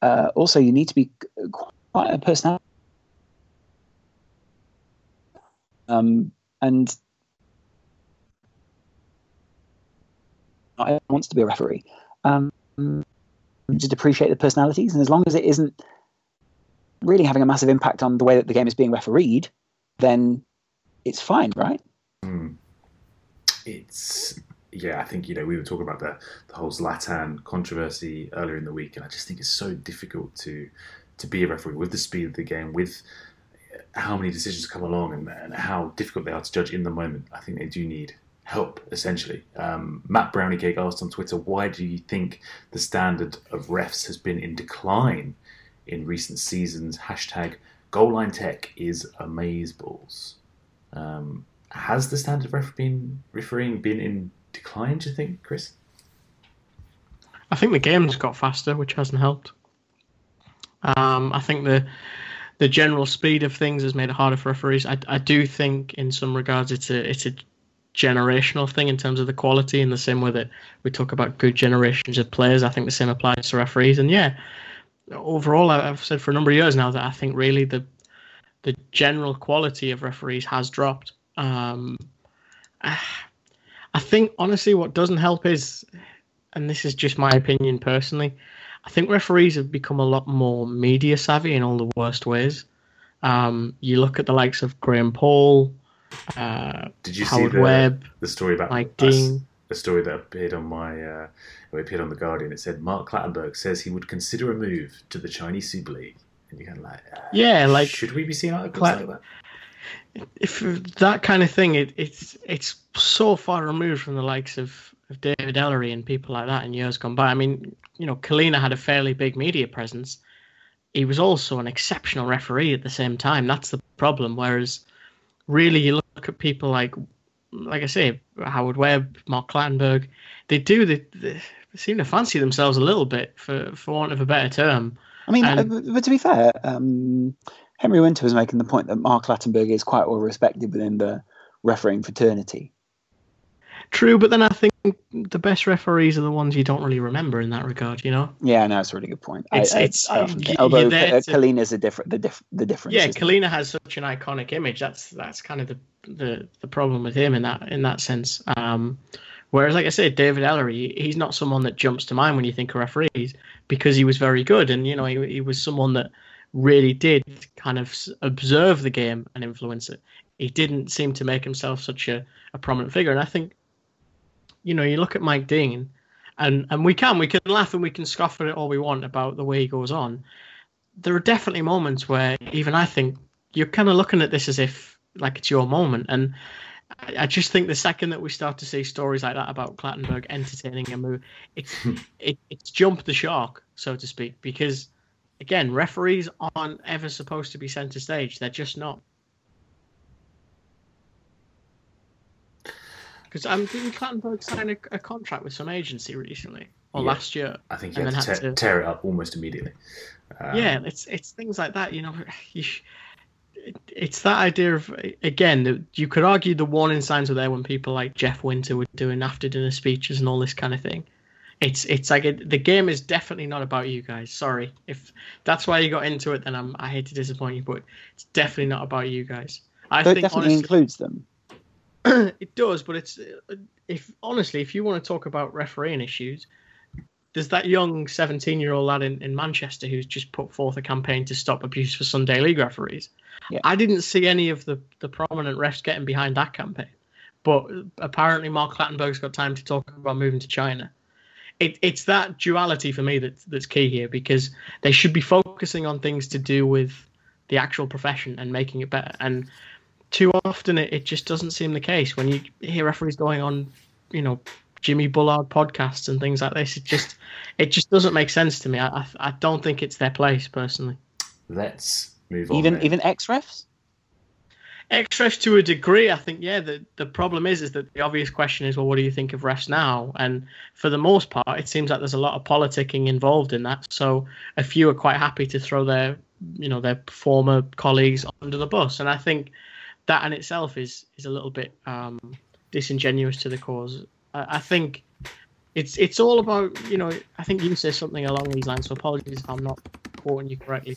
uh, also you need to be quite a personality Um, and wants to be a referee. Um, just appreciate the personalities, and as long as it isn't really having a massive impact on the way that the game is being refereed, then it's fine, right? Mm. It's yeah, I think you know we were talking about the the whole Zlatan controversy earlier in the week, and I just think it's so difficult to to be a referee with the speed of the game, with how many decisions come along and, and, how difficult they are to judge in the moment. I think they do need help, essentially. Um, Matt Brownie Cake asked on Twitter, why do you think the standard of refs has been in decline in recent seasons? Hashtag goal line tech is amazeballs. Um, has the standard of ref been refereeing been in decline, do you think, Kris? I think the game's got faster, which hasn't helped. Um, I think the the general speed of things has made it harder for referees. I, I do think in some regards it's a it's a generational thing in terms of the quality in the same way that we talk about good generations of players. I think the same applies to referees. And yeah, overall, I've said for a number of years now that I think really the the general quality of referees has dropped. Um, I think honestly, what doesn't help is, and this is just my opinion personally, I think referees have become a lot more media savvy in all the worst ways. Um, you look at the likes of Graham Poll, uh, Did you Howard see the, Webb, the story about Mike Dean. the story that appeared on my uh, it appeared on the Guardian? It said Mark Clattenburg says he would consider a move to the Chinese Super League, and you're kind of like, uh, Yeah, like should we be seeing articles Clat- like that? if that kind of thing, it, it's it's so far removed from the likes of, of David Elleray and people like that in years gone by. I mean, you know, Collina had a fairly big media presence. He was also an exceptional referee at the same time. That's the problem. Whereas, really, you look at people like, like I say, Howard Webb, Mark Clattenburg, they do they, they seem to fancy themselves a little bit, for for want of a better term. I mean, And- uh, but to be fair, um, Henry Winter was making the point that Mark Clattenburg is quite well respected within the refereeing fraternity. True, but then I think the best referees are the ones you don't really remember in that regard. You know. Yeah, no, it's a really good point. It's- I, I- it's, I um, often you're although uh, to- Collina's a different, the diff, the difference. Yeah. Collina has such an iconic image. That's that's kind of the the, the problem with him in that in that sense. Um, whereas, like I said, David Elleray, he's not someone that jumps to mind when you think of referees because he was very good, and you know he he was someone that really did kind of observe the game and influence it. He didn't seem to make himself such a, a prominent figure, and I think, you know, you look at Mike Dean, and and we can we can laugh and we can scoff at it all we want about the way he goes on. There are definitely moments where even I think you're kind of looking at this as if like it's your moment, and I, I just think the second that we start to see stories like that about Clattenburg entertaining a move, it's hmm. it, it's jumped the shark, so to speak, because again, referees aren't ever supposed to be centre stage. They're just not. Because um, didn't Clattenburg sign a, a, contract with some agency recently or Yeah. last year? I think he And had to, had te- to- tear it up almost immediately. Um, yeah, it's it's things like that. You know, you sh- it's that idea of again. that You could argue the warning signs were there when people like Jeff Winter were doing after dinner speeches and all this kind of thing. It's it's like it, the game is definitely not about you guys. Sorry if that's why you got into it. Then I'm I hate to disappoint you, but it's definitely not about you guys. I So it definitely honestly, includes them. it does, but it's uh, if honestly, if you want to talk about refereeing issues, there's that young 17 year old lad in, in Manchester who's just put forth a campaign to stop abuse for Sunday League referees. Yeah. I didn't see any of the, the prominent refs getting behind that campaign, but apparently Mark Clattenburg's got time to talk about moving to China. It, it's that duality for me that, that's key here because they should be focusing on things to do with the actual profession and making it better. And too often it, it just doesn't seem the case when you hear referees going on, you know, Jimmy Bullard podcasts and things like this. It just it just doesn't make sense to me. I I, I don't think it's their place personally. Let's move on. Even then. even ex refs. Extras to a degree, I think. Yeah, the the problem is is that the obvious question is, well, what do you think of refs now? And for the most part, it seems like there's a lot of politicking involved in that. So a few are quite happy to throw their you know their former colleagues under the bus, and I think that in itself is is a little bit um, disingenuous to the cause. I, I think it's it's all about you know. I think you said something along these lines. So apologies if I'm not quoting you correctly.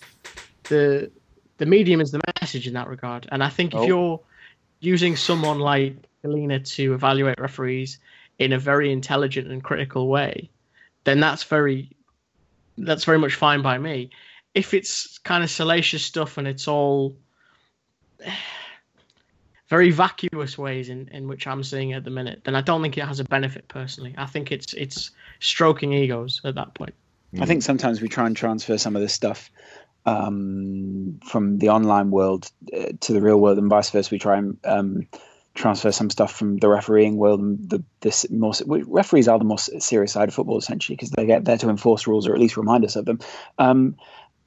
The the medium is the message in that regard, and I think Oh. if you're using someone like Collina to evaluate referees in a very intelligent and critical way, then that's very that's very much fine by me. If it's kind of salacious stuff and it's all very vacuous ways in, in which I'm seeing it at the minute, then I don't think it has a benefit personally. I think it's it's stroking egos at that point. I think sometimes we try and transfer some of this stuff um, from the online world uh, to the real world, and vice versa. We try and um, transfer some stuff from the refereeing world. And the this more referees are the most serious side of football essentially because they get there to enforce rules or at least remind us of them. Um,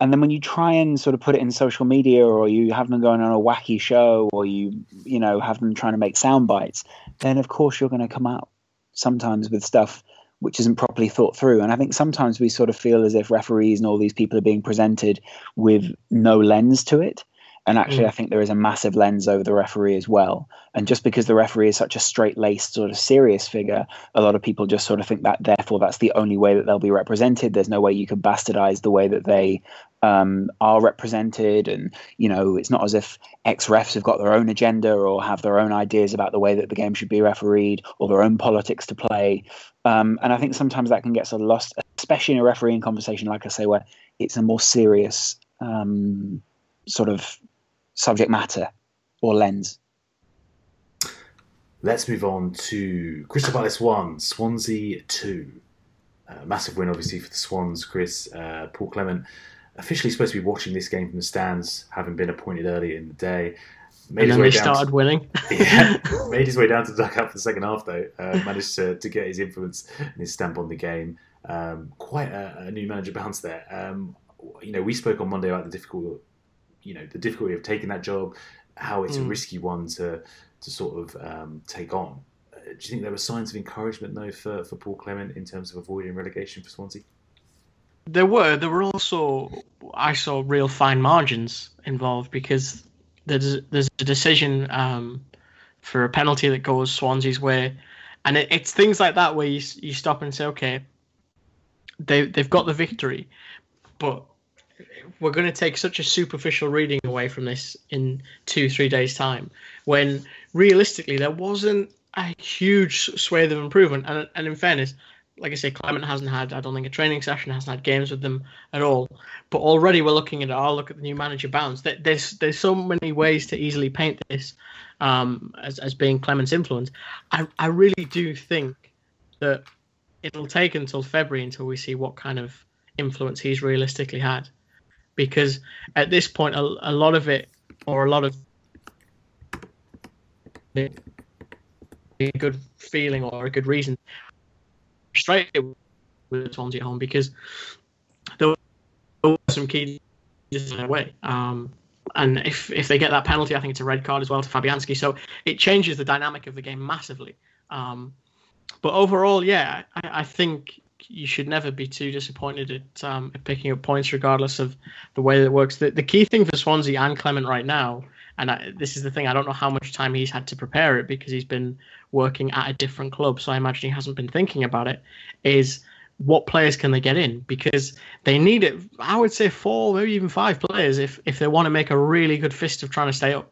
and then when you try and sort of put it in social media, or you have them going on a wacky show, or you you know have them trying to make sound bites, then of course you're going to come out sometimes with stuff which isn't properly thought through. And I think sometimes we sort of feel as if referees and all these people are being presented with no lens to it. And actually, Mm. I think there is a massive lens over the referee as well. And just because the referee is such a straight laced, sort of serious figure, a lot of people just sort of think that therefore that's the only way that they'll be represented. There's no way you could bastardize the way that they um, are represented. And, you know, it's not as if ex refs have got their own agenda or have their own ideas about the way that the game should be refereed or their own politics to play. Um, and I think sometimes that can get sort of lost, especially in a refereeing conversation, like I say, where it's a more serious um, sort of subject matter or lens. Let's move on to Crystal Palace 1, Swansea 2. Uh, massive win, obviously, for the Swans, Kris. Uh, Paul Clement officially supposed to be watching this game from the stands, having been appointed earlier in the day. Made and his then way they down started winning. yeah, made his way down to the dugout for the second half, though. Uh, managed to, to get his influence and his stamp on the game. Um, quite a, a new manager bounce there. Um, you know, we spoke on Monday about the difficult, you know, the difficulty of taking that job, how it's a Mm. risky one to to sort of um, take on. Uh, do you think there were signs of encouragement though for, for Paul Clement in terms of avoiding relegation for Swansea? There were. There were also. I saw real fine margins involved because there's there's a decision um, for a penalty that goes Swansea's way, and it, it's things like that where you you stop and say, okay, they they've got the victory, but we're going to take such a superficial reading away from this in two three days time when realistically there wasn't a huge swathe of improvement and and in fairness like I say, Clement hasn't had, I don't think, a training session, hasn't had games with them at all. But already we're looking at, oh, look at the new manager. There- There's there's so many ways to easily paint this um, as, as being Clement's influence. I, I really do think that it'll take until February until we see what kind of influence he's realistically had. Because at this point, a, a lot of it, or a lot of a good feeling or a good reason frustrated with the Swansea at home because there were some key decisions away. Um, and if if they get that penalty, I think it's a red card as well to Fabianski. So it changes the dynamic of the game massively. Um, but overall, yeah, I, I, think you should never be too disappointed at, um, at, picking up points, regardless of the way that it works. The, the key thing for Swansea and Clement right now, and I, this is the thing, I don't know how much time he's had to prepare it because he's been working at a different club, so I imagine he hasn't been thinking about it. Is what players can they get in because they need it. I would say four, maybe even five players if if they want to make a really good fist of trying to stay up,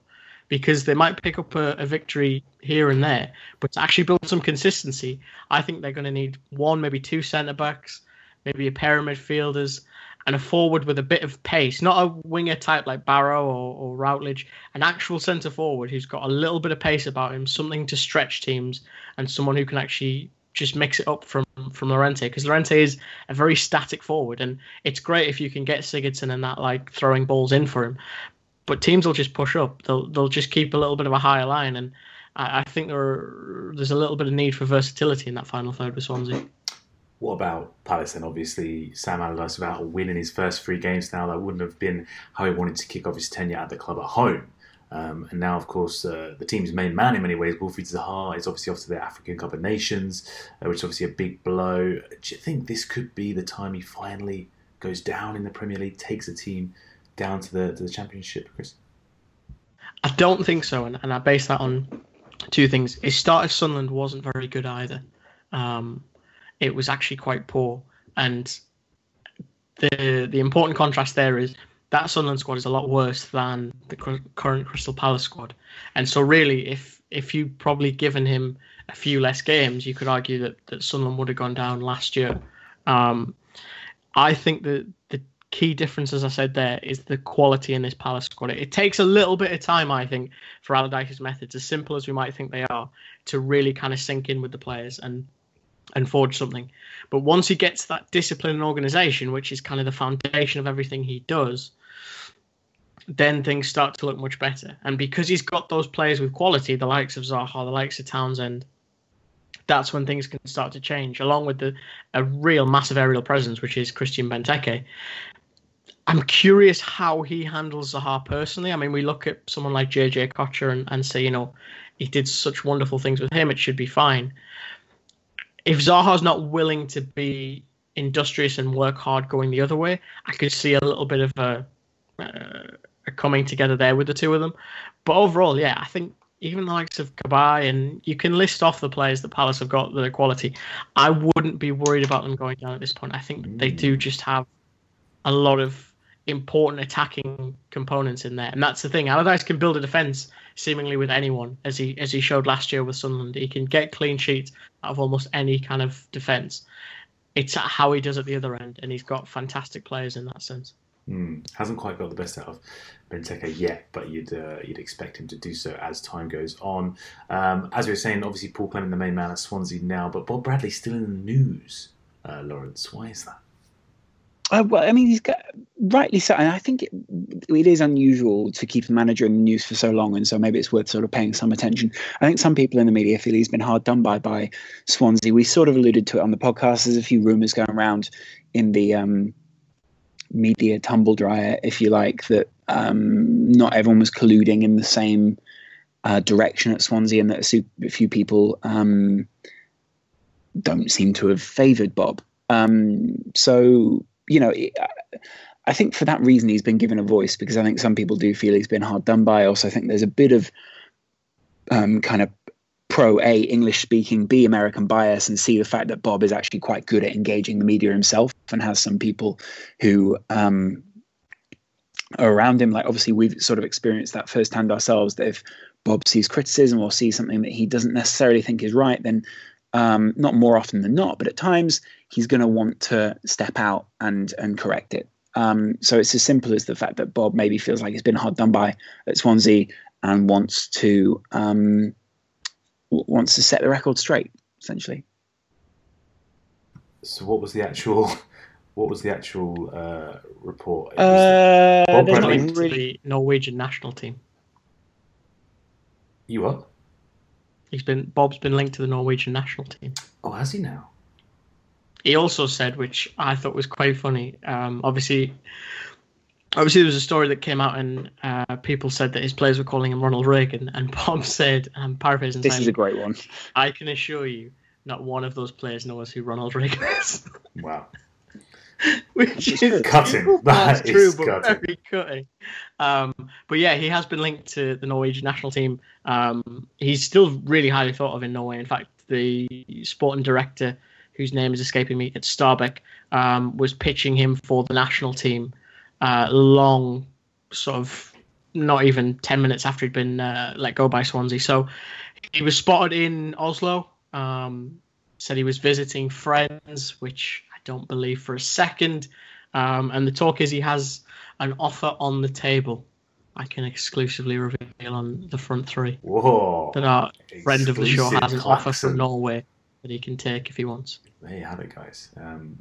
because they might pick up a, a victory here and there, but to actually build some consistency, I think they're going to need one, maybe two centre backs, maybe a pair of midfielders. And a forward with a bit of pace, not a winger type like Barrow or, or Routledge, an actual centre forward who's got a little bit of pace about him, something to stretch teams, and someone who can actually just mix it up from from Llorente because Llorente is a very static forward, and it's great if you can get Sigurdsson and that like throwing balls in for him. But teams will just push up. They'll they'll just keep a little bit of a higher line, and I, I think there are, there's a little bit of need for versatility in that final third with Swansea. What about Palace? And obviously, Sam Allardyce without a win in his first three games now. That wouldn't have been how he wanted to kick off his tenure at the club at home. Um, and now, of course, uh, the team's main man in many ways, Wilfried Zaha, is obviously off to the African Cup of Nations, uh, which is obviously a big blow. Do you think this could be the time he finally goes down in the Premier League, takes the team down to the to the Championship, Kris? I don't think so, and, and I base that on two things. His start at Sunderland wasn't very good either. Um, it was actually quite poor, and the the important contrast there is that Sunderland squad is a lot worse than the current Crystal Palace squad. And so, really, if if you probably given him a few less games, you could argue that, that Sunderland would have gone down last year. Um, I think that key difference, as I said there, is the quality in this Palace squad. It, it takes a little bit of time, I think, for Allardyce's methods, as simple as we might think they are, to really kind of sink in with the players and and forge something. But once he gets that discipline and organisation, which is kind of the foundation of everything he does, then things start to look much better. And because he's got those players with quality, the likes of Zaha, the likes of Townsend, that's when things can start to change, along with the a real massive aerial presence, which is Christian Benteke. I'm curious how he handles Zaha personally. I mean, we look at someone like JJ Okocha and, and say, you know, he did such wonderful things with him, it should be fine. If Zaha's not willing to be industrious and work hard going the other way, I could see a little bit of a uh, coming together there with the two of them. But overall, yeah, I think even the likes of Cabaye and you can list off the players that Palace have got that are quality. I wouldn't be worried about them going down at this point. I think they do just have a lot of important attacking components in there, and that's the thing. Allardyce can build a defence seemingly with anyone, as he as he showed last year with Sunderland. He can get clean sheets out of almost any kind of defence. It's how he does at the other end, and he's got fantastic players in that sense. Mm, hasn't quite got the best out of Benteke yet, but you'd uh, you'd expect him to do so as time goes on. Um, as we were saying, obviously Paul Clement, the main man at Swansea now, but Bob Bradley still in the news. Uh, Laurence, why is that? Uh, well, I mean, he's got, rightly so. And I think it, it is unusual to keep a manager in the news for so long, and so maybe it's worth sort of paying some attention. I think some people in the media feel he's been hard done by by Swansea. We sort of alluded to it on the podcast. There's a few rumours going around in the um, media tumble dryer, if you like, that um, not everyone was colluding in the same uh, direction at Swansea, and that a few people um, don't seem to have favoured Bob. Um, so you know, I think for that reason he's been given a voice because I think some people do feel he's been hard done by. Also, I think there's a bit of um, kind of pro A English speaking, B American bias, and see the fact that Bob is actually quite good at engaging the media himself and has some people who um, are around him. Like obviously we've sort of experienced that firsthand ourselves. That if Bob sees criticism or sees something that he doesn't necessarily think is right, then um, not more often than not, but at times he's going to want to step out and and correct it. Um, so it's as simple as the fact that Bob maybe feels like he's been hard done by at Swansea and wants to um, wants to set the record straight, essentially. So, what was the actual? What was the actual uh, report? Uh, Bob Bradley to the Norwegian national team. You what? He's been Bob's been linked to the Norwegian national team. Oh, has he now? He also said, which I thought was quite funny. Um, obviously, obviously there was a story that came out and uh, people said that his players were calling him Ronald Reagan, and Bob said, I'm paraphrasing. This is a great one. I can assure you, not one of those players knows who Ronald Reagan is. Wow. Which is Cutting. That's That true, is cutting. very cutting. Um, but yeah, he has been linked to the Norwegian national team. Um, he's still really highly thought of in Norway. In fact, the sporting director, whose name is escaping me, at Stabæk, um, was pitching him for the national team uh, long, sort of, not even 10 minutes after he'd been uh, let go by Swansea. So he was spotted in Oslo. Um, said he was visiting friends, which don't believe for a second. Um, and the talk is he has an offer on the table. I can exclusively reveal on the front three Whoa. that our friend of the show has an offer from Norway that he can take if he wants. There you have it, guys. Um,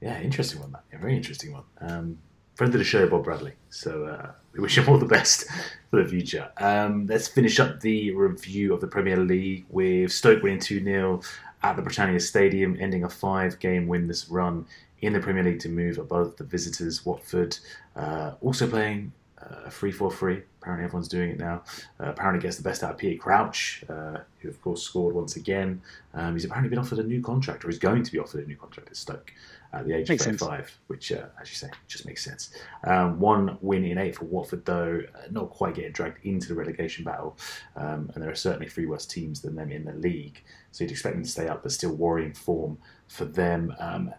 yeah, interesting one. That yeah, very interesting one. Um, friend of the show, Bob Bradley. So uh, we wish him all the best for the future. Um, let's finish up the review of the Premier League with Stoke winning two 0 at the Britannia Stadium, ending a five-game winless run in the Premier League to move above the visitors. Watford uh, also playing uh, free for free. Apparently, everyone's doing it now. Uh, apparently, gets the best out of Peter Crouch, uh, who of course scored once again. Um, he's apparently been offered a new contract, or is going to be offered a new contract at Stoke at the age Makes of sense. 35, which, uh, as you say, just makes sense. Um, one win in eight for Watford, though, uh, not quite getting dragged into the relegation battle. Um, and there are certainly three worse teams than them in the league. So you'd expect them to stay up, but still worrying form for them. Um,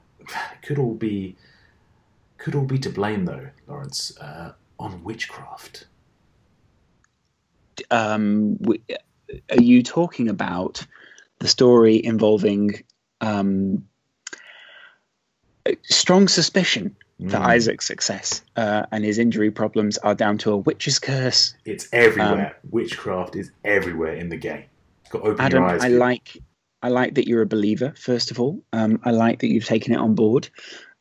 could all be could all be to blame, though, Laurence, uh, on witchcraft. um, are you talking about the story involving um, strong suspicion that Mm. Isaac's success uh, and his injury problems are down to a witch's curse? It's everywhere. Witchcraft is everywhere in the game. Got to open Adam, your eyes. I kid. like I like that you're a believer. First of all, um, I like that you've taken it on board.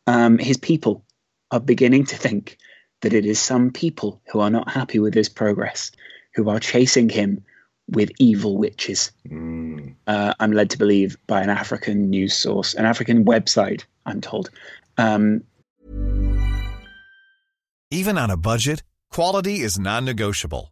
Um, his people are beginning to think that it is some people who are not happy with his progress, who are chasing him with evil witches. Mm. uh, I'm led to believe by an African news source, an African website, I'm told. Um, Even on a budget, quality is non-negotiable.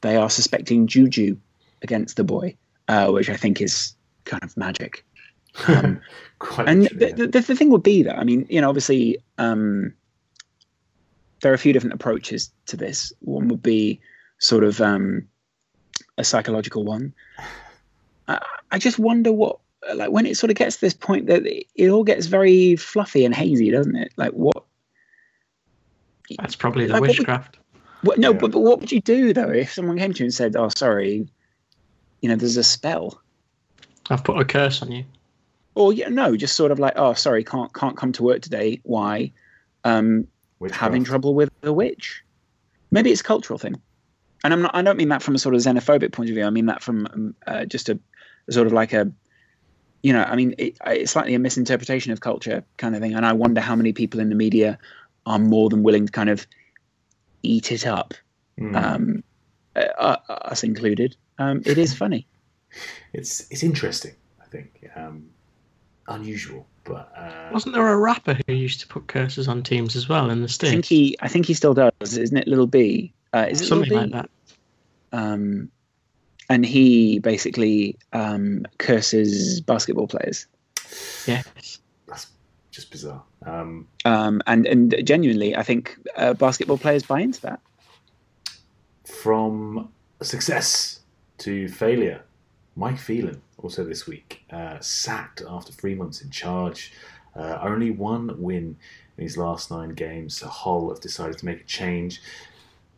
They are suspecting juju against the boy, uh, which I think is kind of magic. Um, and literally, the, the, the thing would be that, I mean, you know, obviously, um, there are a few different approaches to this. One would be sort of um, a psychological one. I, I just wonder what, like, when it sort of gets to this point that it, it all gets very fluffy and hazy, doesn't it? Like, what? That's probably the Like, witchcraft. What, no, Yeah. but, but what would you do though if someone came to you and said, "Oh, sorry, you know, there's a spell," I've put a curse on you. or yeah, no, just sort of like, "Oh, sorry, can't can't come to work today. Why? Um, witchcraft. having trouble with a witch. Maybe it's a cultural thing, and I'm not. I don't mean that from a sort of xenophobic point of view. I mean that from um, uh, just a, a sort of like a, you know, I mean it, it's slightly a misinterpretation of culture kind of thing. And I wonder how many people in the media are more than willing to kind of eat it up, Mm. um, uh, uh, us included. Um, it is funny. It's it's interesting. I think um, unusual, but uh, Wasn't there a rapper who used to put curses on teams as well in the I think he, I think he still does, isn't it? Little B, uh, is it Something Lil like that. um, and he basically um, curses basketball players. Yes. That's just bizarre. Um, um, and and genuinely, I think uh, basketball players buy into that. From success to failure, Mike Phelan also this week uh, sacked after three months in charge. Uh, only one win in his last nine games. So Hull have decided to make a change.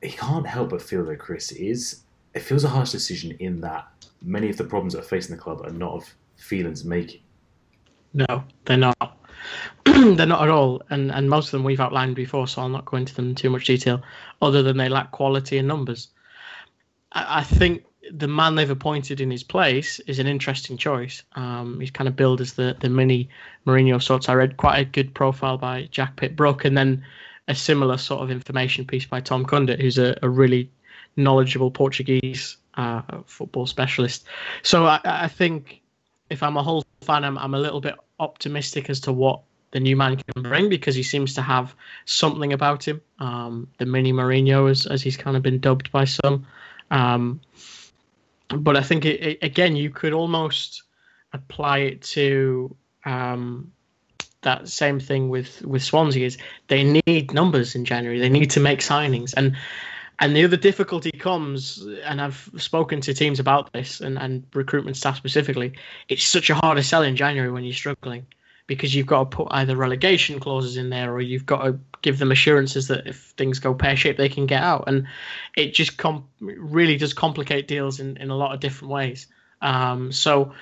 He can't help but feel that Kris is. It feels a harsh decision in that many of the problems that are facing the club are not of Phelan's making. No, they're not. they're not at all, and and most of them we've outlined before, so I'll not go into them in too much detail. Other than they lack quality and numbers. I, I think the man they've appointed in his place is an interesting choice. Um, he's kind of billed as the the mini Mourinho sorts. I read quite a good profile by Jack Pitt-Brooke, and then a similar sort of information piece by Tom Kundert, who's a, a really knowledgeable Portuguese uh, football specialist. So I, I think if I'm a Hull fan, I'm, I'm a little bit optimistic as to what the new man can bring because he seems to have something about him. Um, the mini Mourinho, as, as he's kind of been dubbed by some. Um, but I think it, it, again, you could almost apply it to um, that same thing with with Swansea. Is they need numbers in January. They need to make signings, and and the other difficulty comes, and I've spoken to teams about this and, and recruitment staff specifically. It's such a harder sell in January when you're struggling because you've got to put either relegation clauses in there or you've got to give them assurances that if things go pear shaped, they can get out. And it just com- really does complicate deals in, in a lot of different ways. Um, so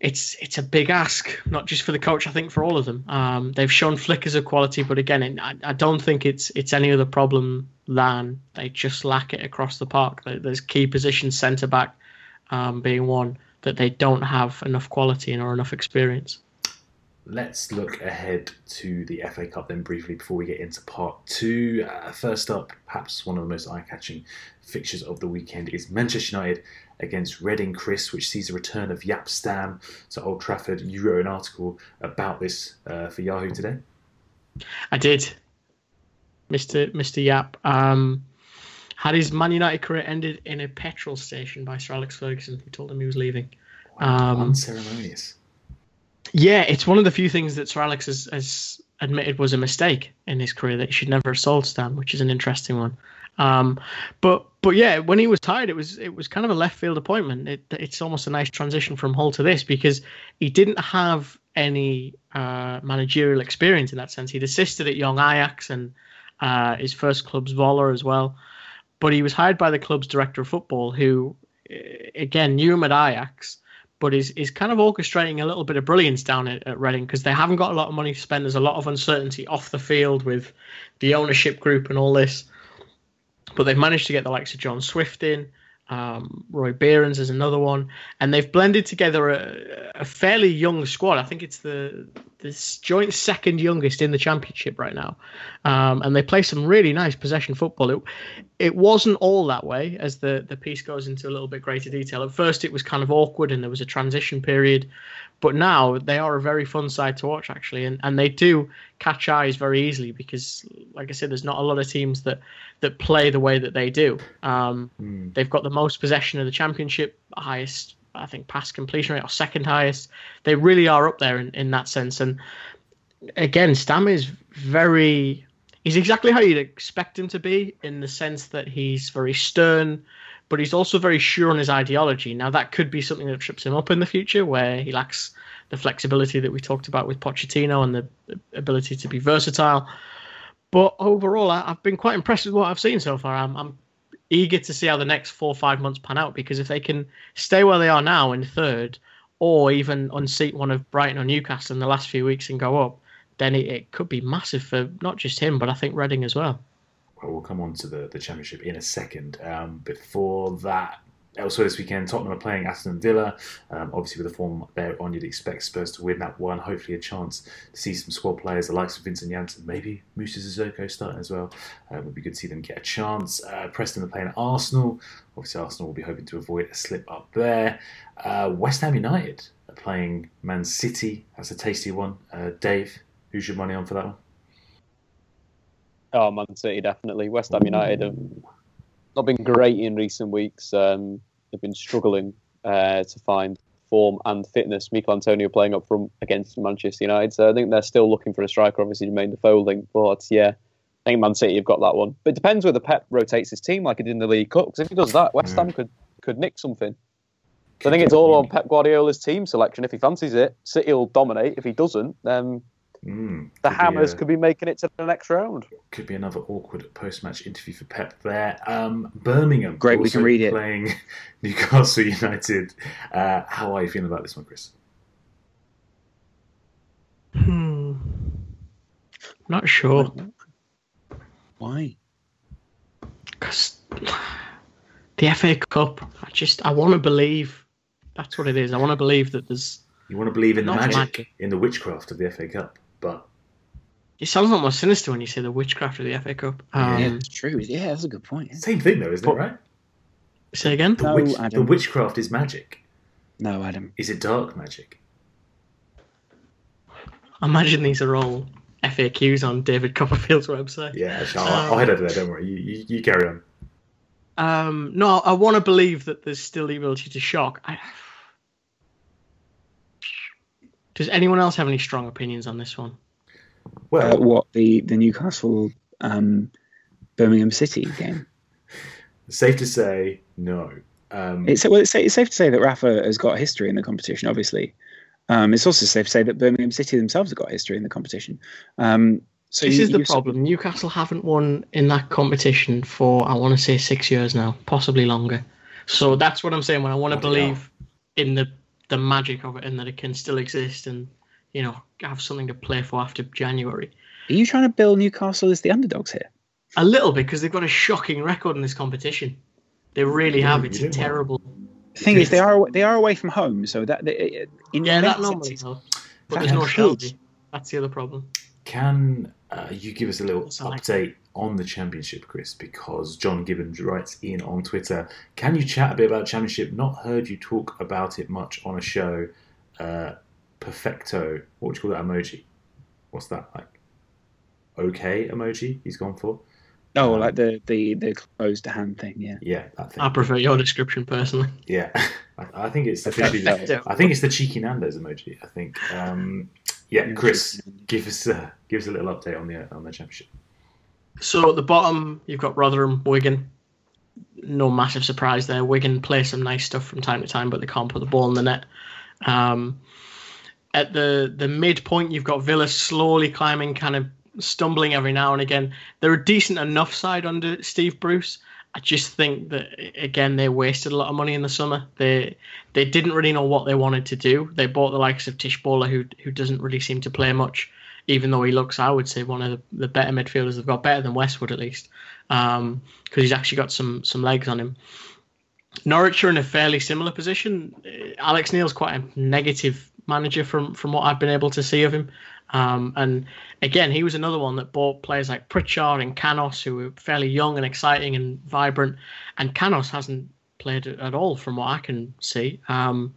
it's it's a big ask, not just for the coach. I think for all of them. Um, they've shown flickers of quality, but again, it, I, I don't think it's it's any other problem than they just lack it across the park. There's key positions, centre back um, being one that they don't have enough quality and or enough experience let's look ahead to the FA Cup then briefly before we get into part two. Uh, first up, perhaps one of the most eye catching fixtures of the weekend is Manchester United against Reading Kris, which sees a return of Jaap Stam to Old Trafford. You wrote an article about this uh, for Yahoo today. I did. Mr. Mr. Jaap um, had his Man United career ended in a petrol station by Sir Alex Ferguson, who told him he was leaving. Wow, um, unceremonious yeah, it's one of the few things that Sir Alex has, has admitted was a mistake in his career that he should never have sold Stam, which is an interesting one. Um, but but yeah, when he was tired, it was it was kind of a left field appointment. It, it's almost a nice transition from Hull to this because he didn't have any uh, managerial experience in that sense. He'd assisted at young Ajax and uh, his first club's Zwolle as well, but he was hired by the club's director of football, who again knew him at Ajax but is is kind of orchestrating a little bit of brilliance down at, at Reading because they haven't got a lot of money to spend. There's a lot of uncertainty off the field with the ownership group and all this, but they've managed to get the likes of John Swift in. Um, Roy Beerens is another one, and they've blended together a, a, fairly young squad. I think it's the the joint second youngest in the championship right now, um, and they play some really nice possession football. It it wasn't all that way, as the the piece goes into a little bit greater detail. At first, it was kind of awkward, and there was a transition period, but now they are a very fun side to watch actually, and, and they do catch eyes very easily because, like I said, there's not a lot of teams that that play the way that they do. Um, mm. They've got the most possession of the championship, highest I think pass completion rate or second highest. They really are up there in, in that sense. And again, Stam is very he's exactly how you'd expect him to be in the sense that he's very stern, but he's also very sure on his ideology. Now, that could be something that trips him up in the future, where he lacks the flexibility that we talked about with Pochettino and the ability to be versatile. But overall, I, have been quite impressed with what I've seen so far. I'm, I'm eager to see how the next four or five months pan out because if they can stay where they are now in third, or even unseat one of Brighton or Newcastle in the last few weeks and go up, then it, it could be massive for not just him, but I think Reading as well well, we'll come on to the, the championship in a second. Um, before that, elsewhere this weekend, Tottenham are playing Aston Villa. Um, obviously, with the form they're on, you'd expect Spurs to win that one. Hopefully, a chance to see some squad players, the likes of Vincent Janssen, maybe Moussa Sissoko starting as well. Uh, it would be good to see them get a chance. Uh, Preston are playing Arsenal. Obviously, Arsenal will be hoping to avoid a slip up there. Uh, West Ham United are playing Man City. That's a tasty one. Uh, Dave, who's your money on for that one? Oh, Man City definitely. West Ham United not been great in recent weeks. Um, they've been struggling uh, to find form and fitness. Michail Antonio playing up front against Manchester United. So I think they're still looking for a striker, obviously, the folding. But yeah, I think Man City have got that one. But it depends whether Pep rotates his team like he did in the League Cup. Because if he does that, West Ham could, could nick something. So I think it's all on Pep Guardiola's team selection. If he fancies it, City will dominate. If he doesn't, then Mm, the could be Hammers a- could be making it to the next round. could be another awkward post-match interview for Pep there. Um, Birmingham, Great, we can read it. Playing Newcastle United. Uh, how are you feeling about this one, Kris? Hmm. Not sure. Why? Because the FA Cup, I just I want to believe that's what it is. I want to believe that there's. You want to believe in the magic, magic. in the witchcraft of the FA Cup, but It sounds a lot more sinister when you say the witchcraft of the FA Cup. Um, yeah, it's true. Yeah, that's a good point. same thing though, isn't But- it? Right? Say again. The, No, witch, the witchcraft is magic. No, Adam. Is it dark magic? I imagine these are all FAQs on David Copperfield's website. Yeah, I'll, I'll head over there. Don't worry. You, you, you carry on. Um, no, I want to believe that there's still the ability to shock. I... Does anyone else have any strong opinions on this one? Well, Uh, what the the Newcastle um, Birmingham City game? safe to say, no. Um, It's well, it's, it's safe to say that Rafa has got history in the competition. Obviously, um, it's also safe to say that Birmingham City themselves have got history in the competition. Um, so this you- is the you've sort of- problem. Newcastle haven't won in that competition for I want to say six years now, possibly longer. So that's what I'm saying. When I want to Bloody hell. believe in the the magic of it and that it can still exist and you know have something to play for after January. Are you trying to build Newcastle as the underdogs here? A little bit because they've got a shocking record in this competition. They really have. It's a terrible. The thing is, they are they are away from home, so that they, in Yeah, that that normally sense, helps. But there's no helps. Shelvey. That's the other problem. Can uh, you give us a little Yes, I like update on the championship, Kris? Because John Gibbons writes in on Twitter. Can you chat a bit about the championship? Not heard you talk about it much on a show. Uh, perfecto. What would you call that emoji? What's that like? Okay emoji. He's gone for. Oh, like the the the closed hand thing. Yeah. Yeah, that thing. I prefer your description personally. Yeah, I, I think it's officially. The, I think it's the cheeky Nando's emoji. I think. Um, yeah, Kris, give us a give us a little update on the on the championship. So at the bottom, you've got Rotherham, Wigan. No massive surprise there. Wigan play some nice stuff from time to time, but they can't put the ball in the net. Um, at the the midpoint, you've got Villa slowly climbing, kind of stumbling every now and again. They're a decent enough side under Steve Bruce. I just think that again they wasted a lot of money in the summer. They they didn't really know what they wanted to do. They bought the likes of Tshibola, who who doesn't really seem to play much, even though he looks, I would say, one of the, the better midfielders they've got, better than Westwood at least, because he's actually got some some legs on him. Norwich are in a fairly similar position. Uh, Alex Neil's quite a negative manager from from what I've been able to see of him. Um, and again, he was another one that bought players like Pritchard and Canos, who were fairly young and exciting and vibrant. And Canos hasn't played at all, from what I can see. Um,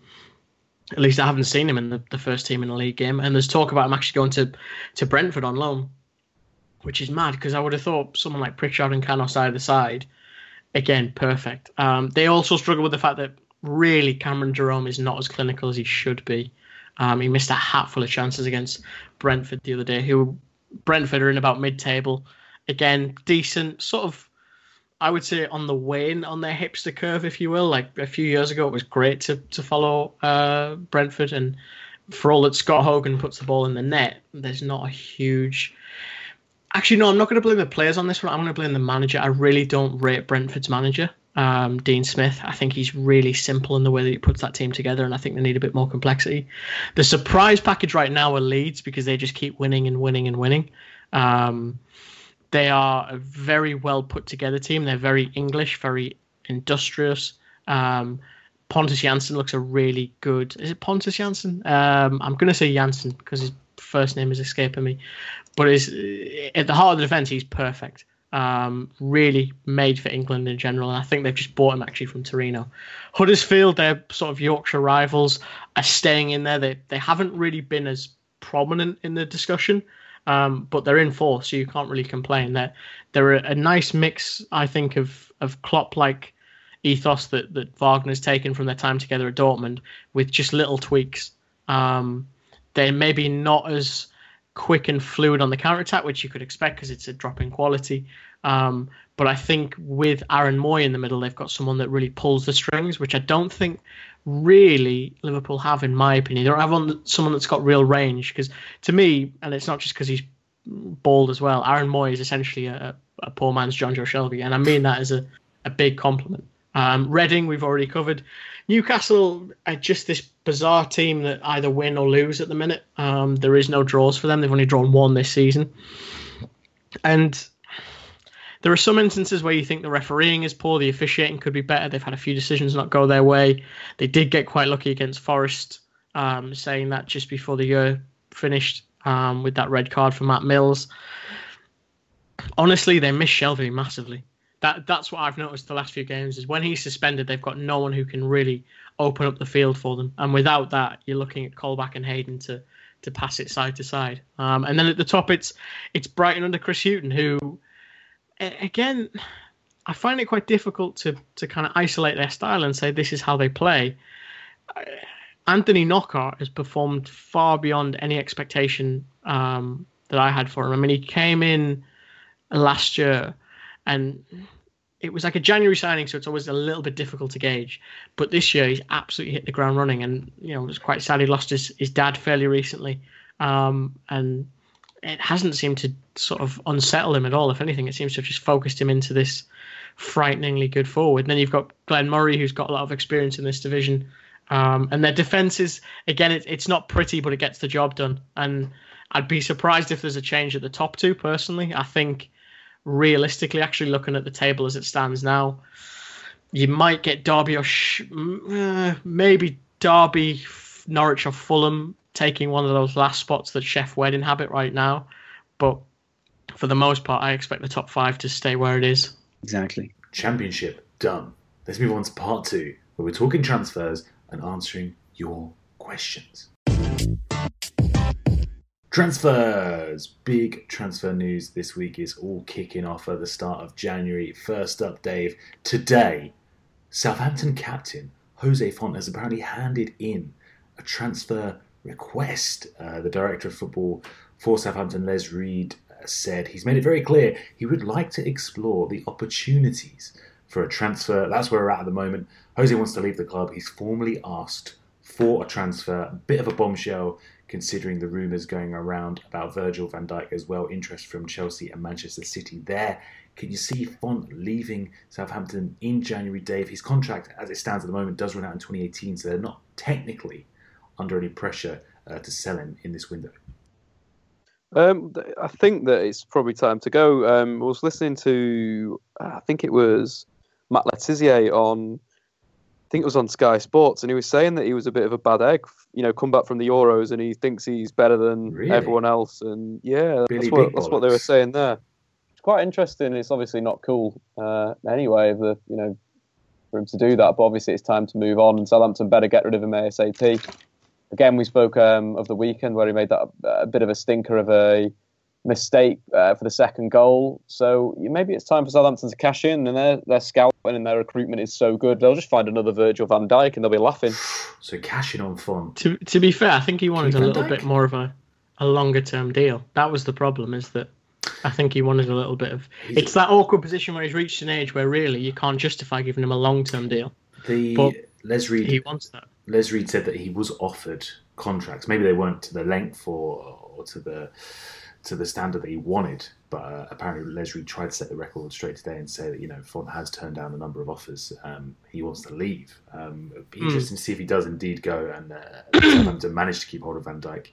at least I haven't seen him in the, the first team in the league game. And there's talk about him actually going to, to Brentford on loan, which is mad because I would have thought someone like Pritchard and Canos either side, again, perfect. Um, they also struggle with the fact that really Cameron Jerome is not as clinical as he should be. Um, he missed a hatful of chances against Brentford the other day, who Brentford are in about mid-table. Again, decent, sort of, I would say on the wane on their hipster curve, if you will. Like a few years ago, it was great to to follow uh, Brentford, and for all that Scott Hogan puts the ball in the net, there's not a huge. Actually, no, I'm not going to blame the players on this one. I'm going to blame the manager. I really don't rate Brentford's manager, um, Dean Smith. I think he's really simple in the way that he puts that team together, and I think they need a bit more complexity. The surprise package right now are Leeds because they just keep winning and winning and winning. Um, they are a very well put together team. They're very English, very industrious. Um, Pontus Jansson looks a really good. Is it Pontus Jansson? Um, I'm going to say Jansson because his first name is escaping me. But is at the heart of the defense, he's perfect. Um, really made for England in general, and I think they've just bought him actually from Torino. Huddersfield, they're sort of Yorkshire rivals, are staying in there. They they haven't really been as prominent in the discussion, um, but they're in fourth, so you can't really complain. They're they're a, a nice mix, I think, of of Klopp like ethos that that Wagner's taken from their time together at Dortmund with just little tweaks. Um, they're maybe not as quick and fluid on the counter attack, which you could expect because it's a drop in quality. Um, but I think with Aaron Mooy in the middle, they've got someone that really pulls the strings, which I don't think really Liverpool have, in my opinion. They don't have on someone that's got real range because to me, and it's not just because he's bald as well. Aaron Mooy is essentially a, a poor man's Jonjo Shelvey. and I mean that as a, a big compliment. Um, Reading, we've already covered. Newcastle are just this bizarre team that either win or lose at the minute. Um, there is no draws for them. They've only drawn one this season. And there are some instances where you think the refereeing is poor, the officiating could be better. They've had a few decisions not go their way. They did get quite lucky against Forest, um, saying that just before the year finished um, with that red card for Matt Mills. Honestly, they miss Shelvey massively. That that's what I've noticed the last few games is when he's suspended, they've got no one who can really open up the field for them. And without that, you're looking at Colback and Hayden to to pass it side to side. Um, and then at the top, it's it's Brighton under Chris Hughton, who again, I find it quite difficult to to kind of isolate their style and say this is how they play. Anthony Knockaert has performed far beyond any expectation um, that I had for him. I mean, he came in last year and it was like a January signing, so it's always a little bit difficult to gauge. But this year, he's absolutely hit the ground running, and you know, it was quite sad he lost his, his dad fairly recently, um, and it hasn't seemed to sort of unsettle him at all. If anything, it seems to have just focused him into this frighteningly good forward. And then you've got Glenn Murray, who's got a lot of experience in this division, um, and their defense is again, it, it's not pretty, but it gets the job done. And I'd be surprised if there's a change at the top two. Personally, I think realistically, actually looking at the table as it stands now, you might get Derby or sh- uh, maybe Derby, Norwich, or Fulham taking one of those last spots that Chef Wed inhabit right now. But for the most part, I expect the top five to stay where it is. Exactly. Championship done. Let's move on to part two, where we're talking transfers and answering your questions. Transfers! Big transfer news this week is all kicking off at the start of January. First up, Dave. Today, Southampton captain Jose Fonte has apparently handed in a transfer request. Uh, the director of football for Southampton, Les Reed, uh, said he's made it very clear he would like to explore the opportunities for a transfer. That's where we're at at the moment. Jose wants to leave the club. He's formally asked for a transfer. A bit of a bombshell considering the rumours going around about Virgil van Dijk as well, interest from Chelsea and Manchester City there. Can you see Fonte leaving Southampton in January, Dave? His contract, as it stands at the moment, does run out in 2018, so they're not technically under any pressure uh, to sell him in this window. Um, I think that it's probably time to go. Um, I was listening to, I think it was Matt Le Tissier on think it was on Sky Sports, and he was saying that he was a bit of a bad egg, you know, come back from the Euros, and he thinks he's better than really? everyone else. And yeah, that's what, that's what they were saying there. It's quite interesting. It's obviously not cool uh, anyway, the you know, for him to do that. But obviously, it's time to move on, and Southampton better get rid of him ASAP. Again, we spoke um, of the weekend where he made that a bit of a stinker of a mistake uh, for the second goal. So maybe it's time for Southampton to cash in, and their their scouting and their recruitment is so good, they'll just find another Virgil Van Dijk and they'll be laughing. So cashing on Fonte. To to be fair, I think he wanted Keep a little bit more of a a longer term deal. That was the problem, is that. I think he wanted a little bit of. He's it's that awkward position where he's reached an age where really you can't justify giving him a long term deal. The but Les Reed. He wants that. Les Reed said that he was offered contracts. Maybe they weren't to the length or, or to the to the standard that he wanted. But uh, apparently, Les Reed tried to set the record straight today and say that you know Fonte has turned down a number of offers. Um, he wants to leave. Um, it'd be mm. interesting to see if he does indeed go and uh, manage to keep hold of Van Dijk.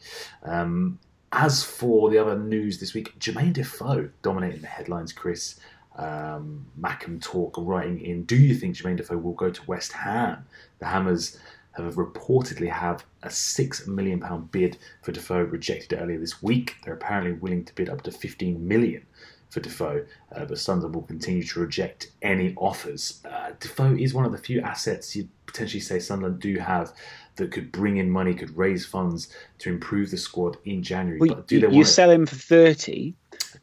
Um, as for the other news this week, Jermaine Defoe dominating the headlines. Chris um, Mackham talk writing in. Do you think Jermaine Defoe will go to West Ham? The Hammers have reportedly have a six million pound bid for Defoe rejected earlier this week. They're apparently willing to bid up to £15 million for Defoe, uh, but Sunderland will continue to reject any offers. Uh, Defoe is one of the few assets you'd potentially say Sunderland do have that could bring in money, could raise funds to improve the squad in January. Well, but do they you sell him for 30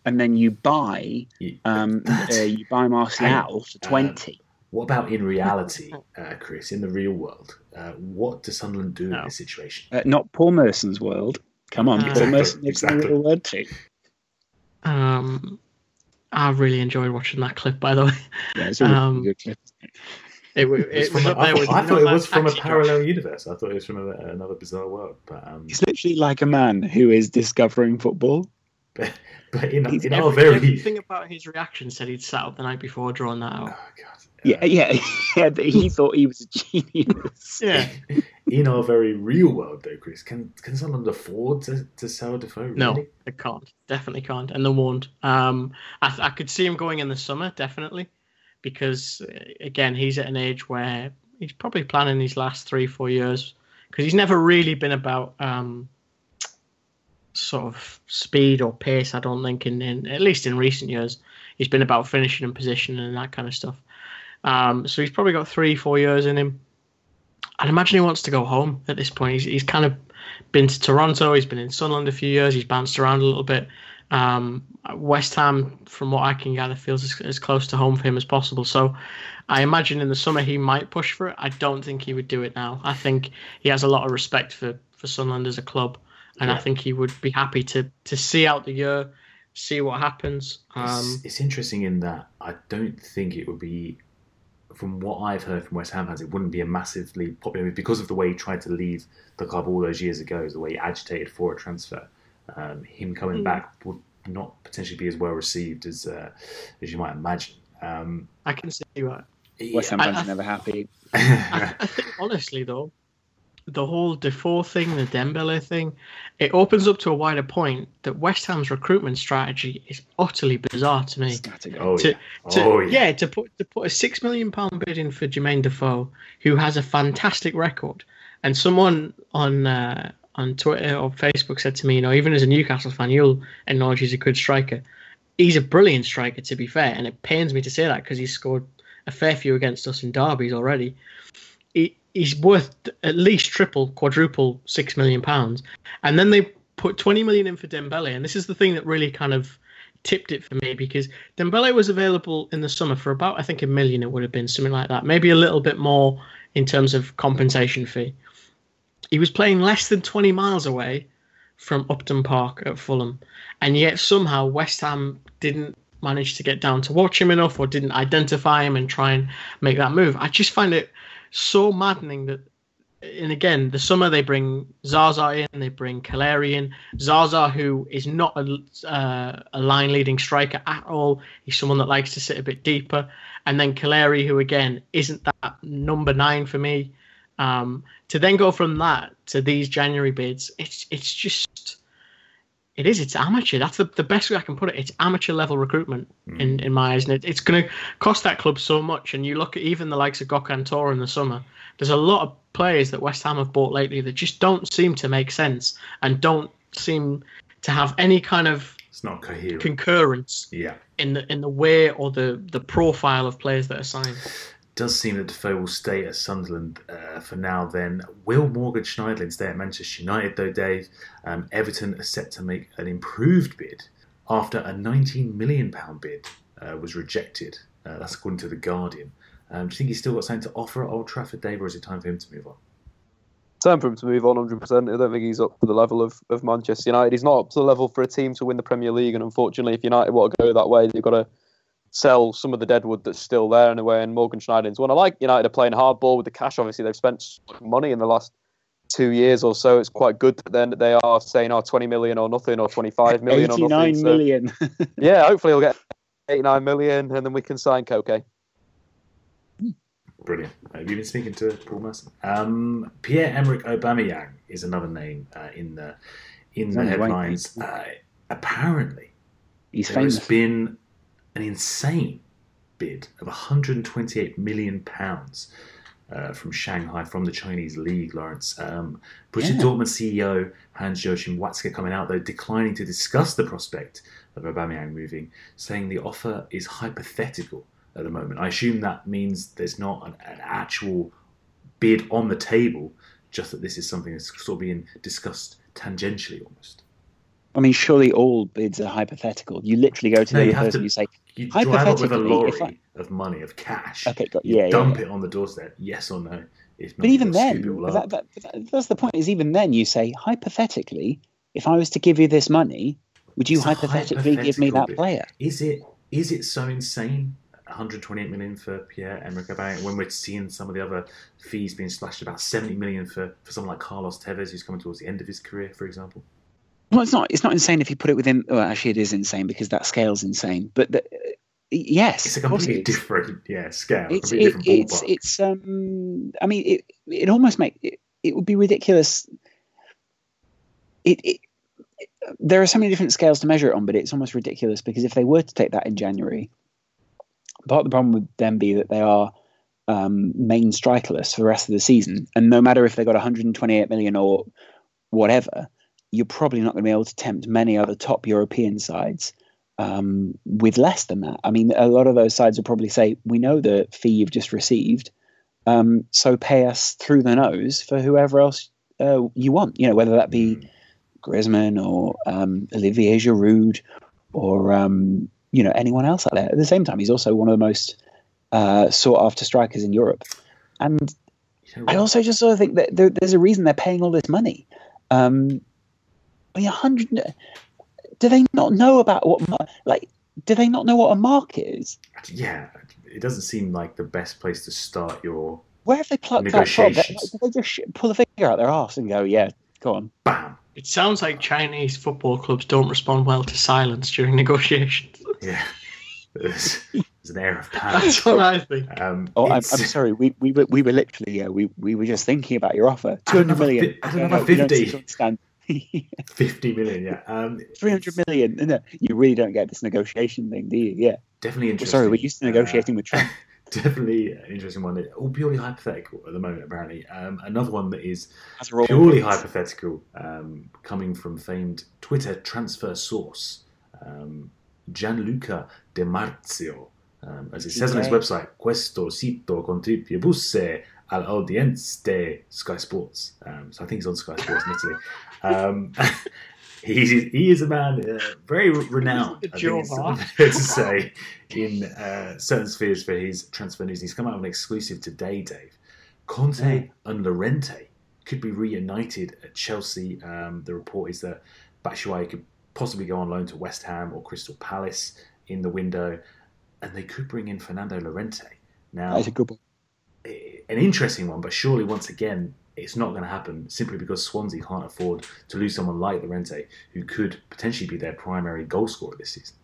and then you buy um, uh, you buy Martial for 20. What about in reality, uh, Chris? In the real world, uh, what does Sunderland do No. in this situation? Uh, not Paul Merson's world. Come on, Uh, Paul Exactly, Merson lives in a exactly. little word too. Um, I really enjoyed watching that clip, by the way. Yeah, it's a really Um, good clip. It, It was it was from a- I thought, I thought it was from a taxi parallel universe. I thought it was from a, another bizarre world. But um, He's literally like a man who is discovering football. but, but in, He's in drive. our very everything about his reaction said he'd sat up the night before drawing that oh out. god, Yeah, yeah, yeah. He thought he was a genius. Yeah, in our very real world, though, Chris, can can Sunderland afford to, to sell Defoe? no, Really? they can't. Definitely can't, and they won't. Um, I, I could see him going in the summer, definitely, because uh, again, he's at an age where he's probably planning these last three, four years because he's never really been about um, sort of speed or pace. I don't think, in, in at least in recent years, he's been about finishing and position and that kind of stuff. Um, so he's probably got three, four years in him. I'd imagine he wants to go home at this point. He's, he's kind of been to Toronto. He's been in Sunderland a few years. He's bounced around a little bit. Um, West Ham, from what I can gather, feels as, as close to home for him as possible. So I imagine in the summer he might push for it. I don't think he would do it now. I think he has a lot of respect for, for Sunderland as a club, and I think he would be happy to to see out the year, see what happens. Um, it's, it's interesting in that I don't think it would be, from what I've heard from West Ham fans, it wouldn't be a massively popular move because of the way he tried to leave the club all those years ago, the way he agitated for a transfer. Um, him coming Mm. back would not potentially be as well received as uh, as you might imagine. Um, I can see that. West Ham fans are never happy. I, I think honestly though, the whole Defoe thing, the Dembele thing, it opens up to a wider point that West Ham's recruitment strategy is utterly bizarre to me. Oh, To, yeah. to, oh yeah. to put to put a six million pound bid in for Jermaine Defoe, who has a fantastic record, and someone on uh, on Twitter or Facebook said to me, you know, even as a Newcastle fan, you'll acknowledge he's a good striker. He's a brilliant striker, to be fair, and it pains me to say that because he's scored a fair few against us in derbies already. He, he's worth at least triple, quadruple six million pounds, and then they put twenty million in for Dembele, and this is the thing that really kind of tipped it for me because Dembele was available in the summer for about I think a million it would have been something like that. Maybe a little bit more in terms of compensation fee. He was playing less than 20 miles away from Upton Park at Fulham. And yet somehow West Ham didn't manage to get down to watch him enough or didn't identify him and try and make that move I just find it so maddening that and again, the summer they bring Zaza in, they bring Calleri in. Zaza, who is not a, uh, a line leading striker at all, he's someone that likes to sit a bit deeper. And then Calleri, who again isn't that number nine for me. Um, to then go from that to these January bids, it's it's just it is it's amateur. That's the, the best way I can put it. It's amateur level recruitment hmm. in, in my eyes, and it, it's going to cost that club so much. And you look at even the likes of Gokhan Tore in the summer. There's a lot of players that West Ham have bought lately that just don't seem to make sense and don't seem to have any kind of it's not coherent. concurrence yeah. in the in the way or the the profile of players that are signed. Does seem that Defoe will stay at Sunderland uh, for now. Then will Morgan Schneiderlin stay at Manchester United? Though Dave, um, Everton are set to make an improved bid after a 19 million pound bid uh, was rejected. Uh, that's according to the Guardian. Um, do you think he's still got something to offer at Old Trafford, Dave, or is it time for him to move on? Time for him to move on 100%. I don't think he's up to the level of, of Manchester United. He's not up to the level for a team to win the Premier League. And unfortunately, if United want to go that way, they've got to sell some of the deadwood that's still there in a way. And Morgan Schneider's one. I like United are playing hardball with the cash. Obviously, they've spent money in the last two years or so. It's quite good that then they are saying, oh, 20 million or nothing, or 25 million or nothing. 89 So, million. yeah, hopefully we'll get 89 million and then we can sign Koke. Brilliant. Have you been speaking to Paul Merson? Um, Pierre Emerick Aubameyang is another name uh, in the in the the headlines. Uh, apparently, He's there has famous. been an insane bid of 128 million pounds uh, from Shanghai from the Chinese league. Laurence, um, Borussia Yeah. Dortmund CEO Hans Joachim Watzke coming out though declining to discuss the prospect of Aubameyang moving, saying the offer is hypothetical at the moment. I assume that means there's not an, an actual bid on the table, just that this is something that's sort of being discussed tangentially almost. I mean, surely all bids are hypothetical. You literally go to No, the person to- and you say, You drive up with a lorry I- of money, of cash. Okay, got- you yeah, yeah, dump yeah. it on the doorstep, yes or no? If not, But even you've got to then, scoop it all but up. that, that, that- that's the point. Is even then you say hypothetically, if I was to give you this money, would you hypothetically give me that player? Is it is it so insane? 128 million for Pierre Emerick Aubameyang when we're seeing some of the other fees being slashed about 70 million for, for someone like Carlos Tevez who's coming towards the end of his career, for example. Well, it's not. It's not insane if you put it within. Well, actually, it is insane because that scale's insane. But the, yes, It's a completely it different yeah scale, It's completely it, different it's it's um. I mean, it it almost make it, it would be ridiculous. It, it there are so many different scales to measure it on, but it's almost ridiculous because if they were to take that in January, part of the problem would then be that they are um, main strikerless for the rest of the season, and no matter if they got 128 million or whatever, you're probably not going to be able to tempt many other top European sides um, with less than that. I mean, a lot of those sides will probably say, "We know the fee you've just received, um, so pay us through the nose for whoever else uh, you want." You know, whether that be Griezmann or um, Olivier Giroud or um, you know anyone else out there. At the same time, he's also one of the most uh, sought after strikers in Europe, and I also just sort of think that there, there's a reason they're paying all this money. Um, I mean, a hundred. Do they not know about what like? Do they not know what a mark is? yeah, it doesn't seem like the best place to start your Where have they plucked that from? They- Like, do they just pull a finger out their ass and go, "Yeah, go on"? bam. It sounds like Chinese football clubs don't respond well to silence during negotiations. Yeah, there's, there's an air of panic. That's what I think. Um, Oh, I'm, I'm sorry. We, we were we were literally yeah we, we were just thinking about your offer. Two hundred million. another million. fi- add No, another don't 50. seem to understand. 50 million, yeah. Um, Three hundred million. No, you really don't get this negotiation thing, do you? Yeah. Definitely interesting. sorry, we're used to Uh, negotiating with Trump. definitely an interesting one. All purely hypothetical at the moment, apparently. Um, another one that is As are all purely hypothetical, um, coming from famed Twitter transfer source, um, Gianluca De Marzio. Um, as it says on his website, questo sito contribuisse all'audience de Sky Sports. Um, so I think he's on Sky Sports in Italy. Um, he, he is a man uh, very renowned, I think it's fair to say, in uh, certain spheres for his transfer news. He's come out with an exclusive today, Dave. Conte and Llorente could be reunited at Chelsea. Um, the report is that Batshuayi could possibly go on loan to West Ham or Crystal Palace in the window, and they could bring in Fernando Llorente. Now, That's a good one. An interesting one, but surely once again, it's not going to happen simply because Swansea can't afford to lose someone like Llorente, who could potentially be their primary goal scorer this season.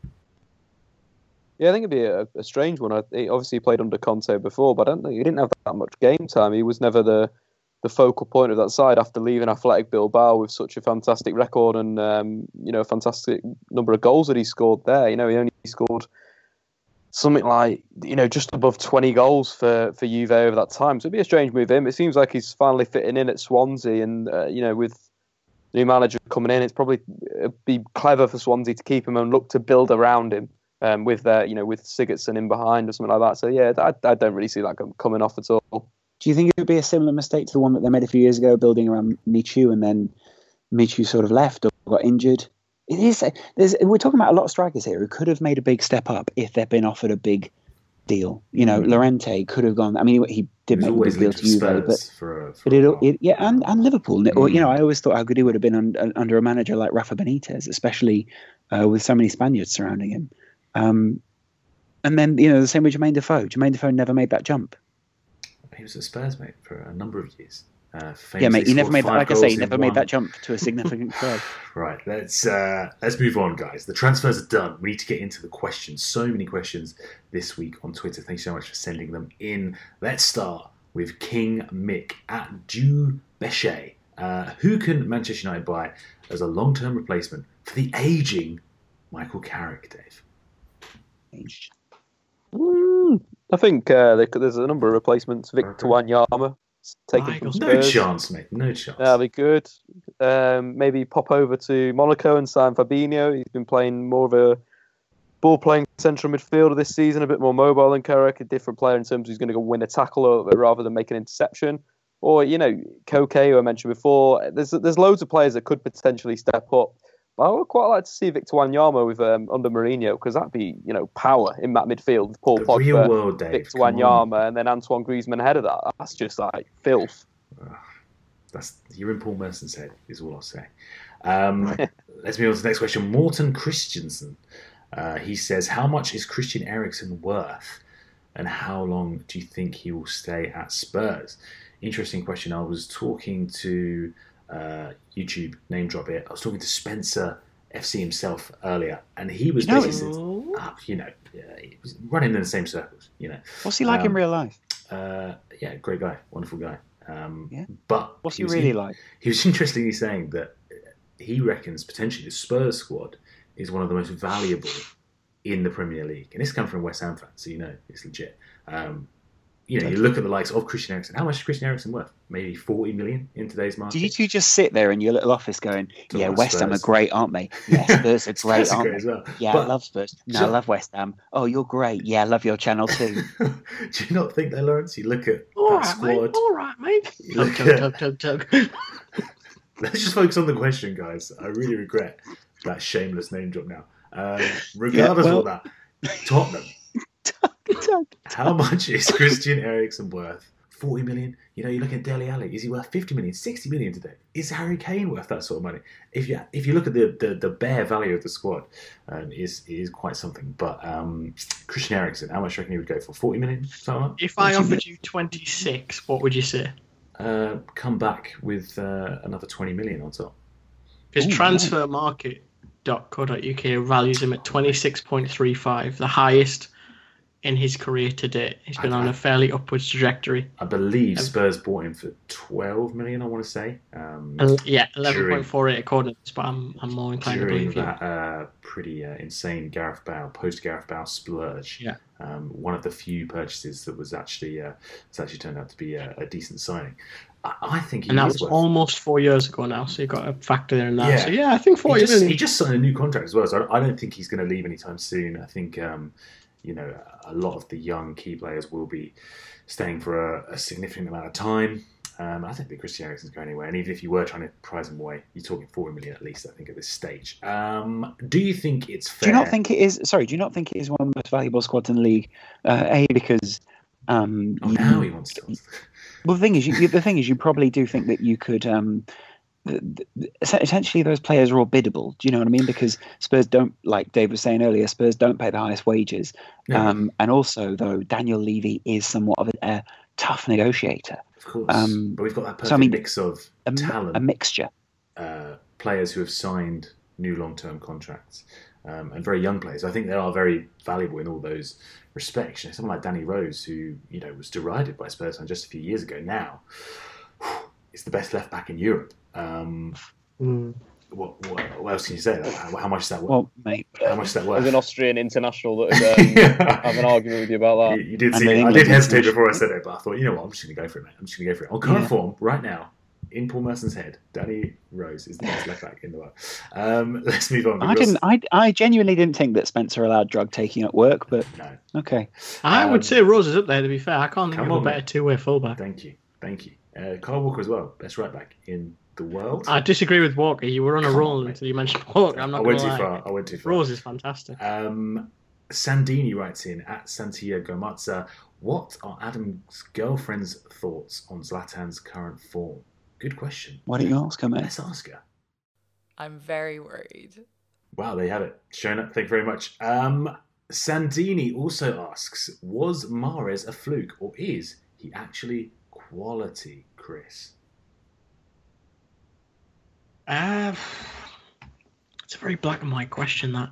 Yeah, I think it'd be a, a strange one. He obviously played under Conte before, but I don't think he didn't have that much game time. He was never the the focal point of that side after leaving Athletic Bilbao with such a fantastic record and um, you know a fantastic number of goals that he scored there. You know, he only scored something like you know just above 20 goals for for Juve over that time. So it'd be a strange move him. It seems like he's finally fitting in at Swansea, and uh, you know with new manager coming in, it's probably it'd be clever for Swansea to keep him and look to build around him um, with their you know with Sigurdsson in behind or something like that. So yeah, I, I don't really see that coming off at all. Do you think it would be a similar mistake to the one that they made a few years ago, building around Michu, and then Michu sort of left or got injured? It is. We're talking about a lot of strikers here who could have made a big step up if they'd been offered a big deal. You know, Llorente could have gone. I mean, he did He make a always deal to Juve, Spurs but for, a- for but it, it yeah, and, and Liverpool. Or, you Mm. know, I always thought how good he would have been un, under a manager like Rafa Benitez, especially uh, with so many Spaniards surrounding him. Um, and then you know the same with Jermaine Defoe. Jermaine Defoe never made that jump. He was at Spurs, mate, for a number of years. Uh, Yeah, mate, he famously never made that. Like I say, goals he never made one- that jump to a significant club. Right, let's uh, let's move on, guys. The transfers are done. We need to get into the questions. So many questions this week on Twitter. Thanks so much for sending them in. Let's start with King Mick at Jew Bechet. Uh, who can Manchester United buy as a long-term replacement for the aging Michael Carrick, Dave? Mm, I think uh, there's a number of replacements. Victor Wanyama taken from No Spurs. chance, mate. No chance. That'll be good. Um, maybe pop over to Monaco and sign Fabinho. He's been playing more of a ball playing central midfielder this season, a bit more mobile than Carrick, a different player in terms of he's going to go win a tackle or- rather than make an interception. Or, you know, Koke, who I mentioned before. There's there's loads of players that could potentially step up. I would quite like to see Victor Wanyama with um, under Mourinho because that'd be you know power in that midfield. Paul The Pogba, world, Dave. Victor come on. Wanyama, and then Antoine Griezmann ahead of that. That's just like filth. That's you're in Paul Merson's head. Is all I'll say. Um, let's move on to the next question. Morton Christensen. Uh, he says, "How much is Christian Eriksen worth, and how long do you think he will stay at Spurs?" Interesting question. I was talking to uh, YouTube name drop it. I was talking to Spencer FC himself earlier, and he was You know, basically, ah, you know, yeah, running in the same circles. You know, What's he like in Um, real life? uh, yeah, great guy, wonderful guy. Um, Yeah. But What's he was really in- like? He was interestingly saying that he reckons potentially the Spurs squad is one of the most valuable in the Premier League, and this comes from West Ham fans, so you know it's legit. Um, you know, you look at the likes of Christian Eriksen. How much is Christian Eriksen worth? Maybe forty million in today's market. Do you two just sit there in your little office going, Talking "Yeah, about West Ham are great, aren't they? Yeah, Spurs are great, are aren't great they? as well. Yeah, I love Spurs. No, So- I love West Ham. Oh, you're great. Yeah, I love your channel too. Do you not think that, Laurence? You look at All that right, squad. mate. All right, mate. Tug, tug, tug, tug, tug. Let's just focus on the question, guys. I really regret that shameless name drop now. Um, regardless well- of all that, Tottenham. How much is Christian Eriksen worth? 40 million? You know, you look at Dele Alli. Is he worth 50 million, 60 million today? Is Harry Kane worth that sort of money? If you if you look at the the, the bare value of the squad, um, it is it is quite something. But um, Christian Eriksen, how much do you reckon he would go for? 40 million? Something like? If I offered you 26, what would you say? Uh, come back with uh, another 20 million on top. Because Ooh, transfermarket.co.uk values him at 26.35, the highest in his career to date. He's been I- on a fairly upwards trajectory. I believe Spurs bought him for 12 million, I want to say. Um, Uh, yeah, 11.48 according to this, but I'm, I'm more inclined to believe that uh, pretty uh, insane Gareth Bale post Gareth Bale splurge. Yeah. Um, one of the few purchases that was actually uh, it's actually turned out to be a, a decent signing. I, I think he And that was worth- almost four years ago now, so you've got a factor there in that. Yeah. So yeah, I think he 40 just, he just signed a new contract as well, so I I don't think he's going to leave anytime soon. I think um, you know a lot of the young key players will be staying for a, a significant amount of time. Um, I don't think Christian Eriksen's going anywhere, and even if you were trying to prize him away, you're talking 40 million at least. I think at this stage. Um, do you think it's fair? do you not think it is? Sorry, do you not think it is one of the most valuable squads in the league? Uh, a because um, Oh, now he wants to. Well, the thing is, you- the thing is, you probably do think that you could. Um, th- th- essentially, those players are all biddable. Do you know what I mean? Because Spurs don't, like Dave was saying earlier, Spurs don't pay the highest wages. No. Um, and also, though, Daniel Levy is somewhat of a, a tough negotiator. Of course, Um, but we've got that perfect so, I mean, mix of A, talent, a mixture. uh, players who have signed new long-term contracts, um, and very young players. I think they are very valuable in all those respects. You know, someone like Danny Rose, who you know was derided by Spurs just a few years ago, now is the best left back in Europe. Um, Mm. what, what, what else can you say? How, how much is that worth? Well, mate, how much is that As worth? an Austrian international that would um, have an argument with you about that. you did see. I did hesitate before I said it, but I thought, you know what? I'm just going to go for it, mate. I'm just going to go for it. On current Yeah. form, right now, in Paul Merson's head, Danny Rose is the best left back in the world. Um, let's move on. I didn't. I, I genuinely didn't think that Spencer allowed drug taking at work, but No, okay. I Um, would say Rose is up there, to be fair. I can't think come of a on, better mate. two way fullback. thank you, thank you. Uh, Kyle Walker as well, best right back in the world. I disagree with Walker. You were on a Come roll on, until you mentioned Walker. I'm I went too lie. far. I went too far. Rose is fantastic. Um, Sandini writes in at Santiago Mazza, what are Adam's girlfriend's thoughts on Zlatan's current form? Good question. Why don't you ask her, mate? Let's ask her. I'm very worried. Wow, there you have it. Shown up. Thank you very much. Um, Sandini also asks, was Mahrez a fluke or is he actually quality, Chris? Uh, it's a very black and white question, that.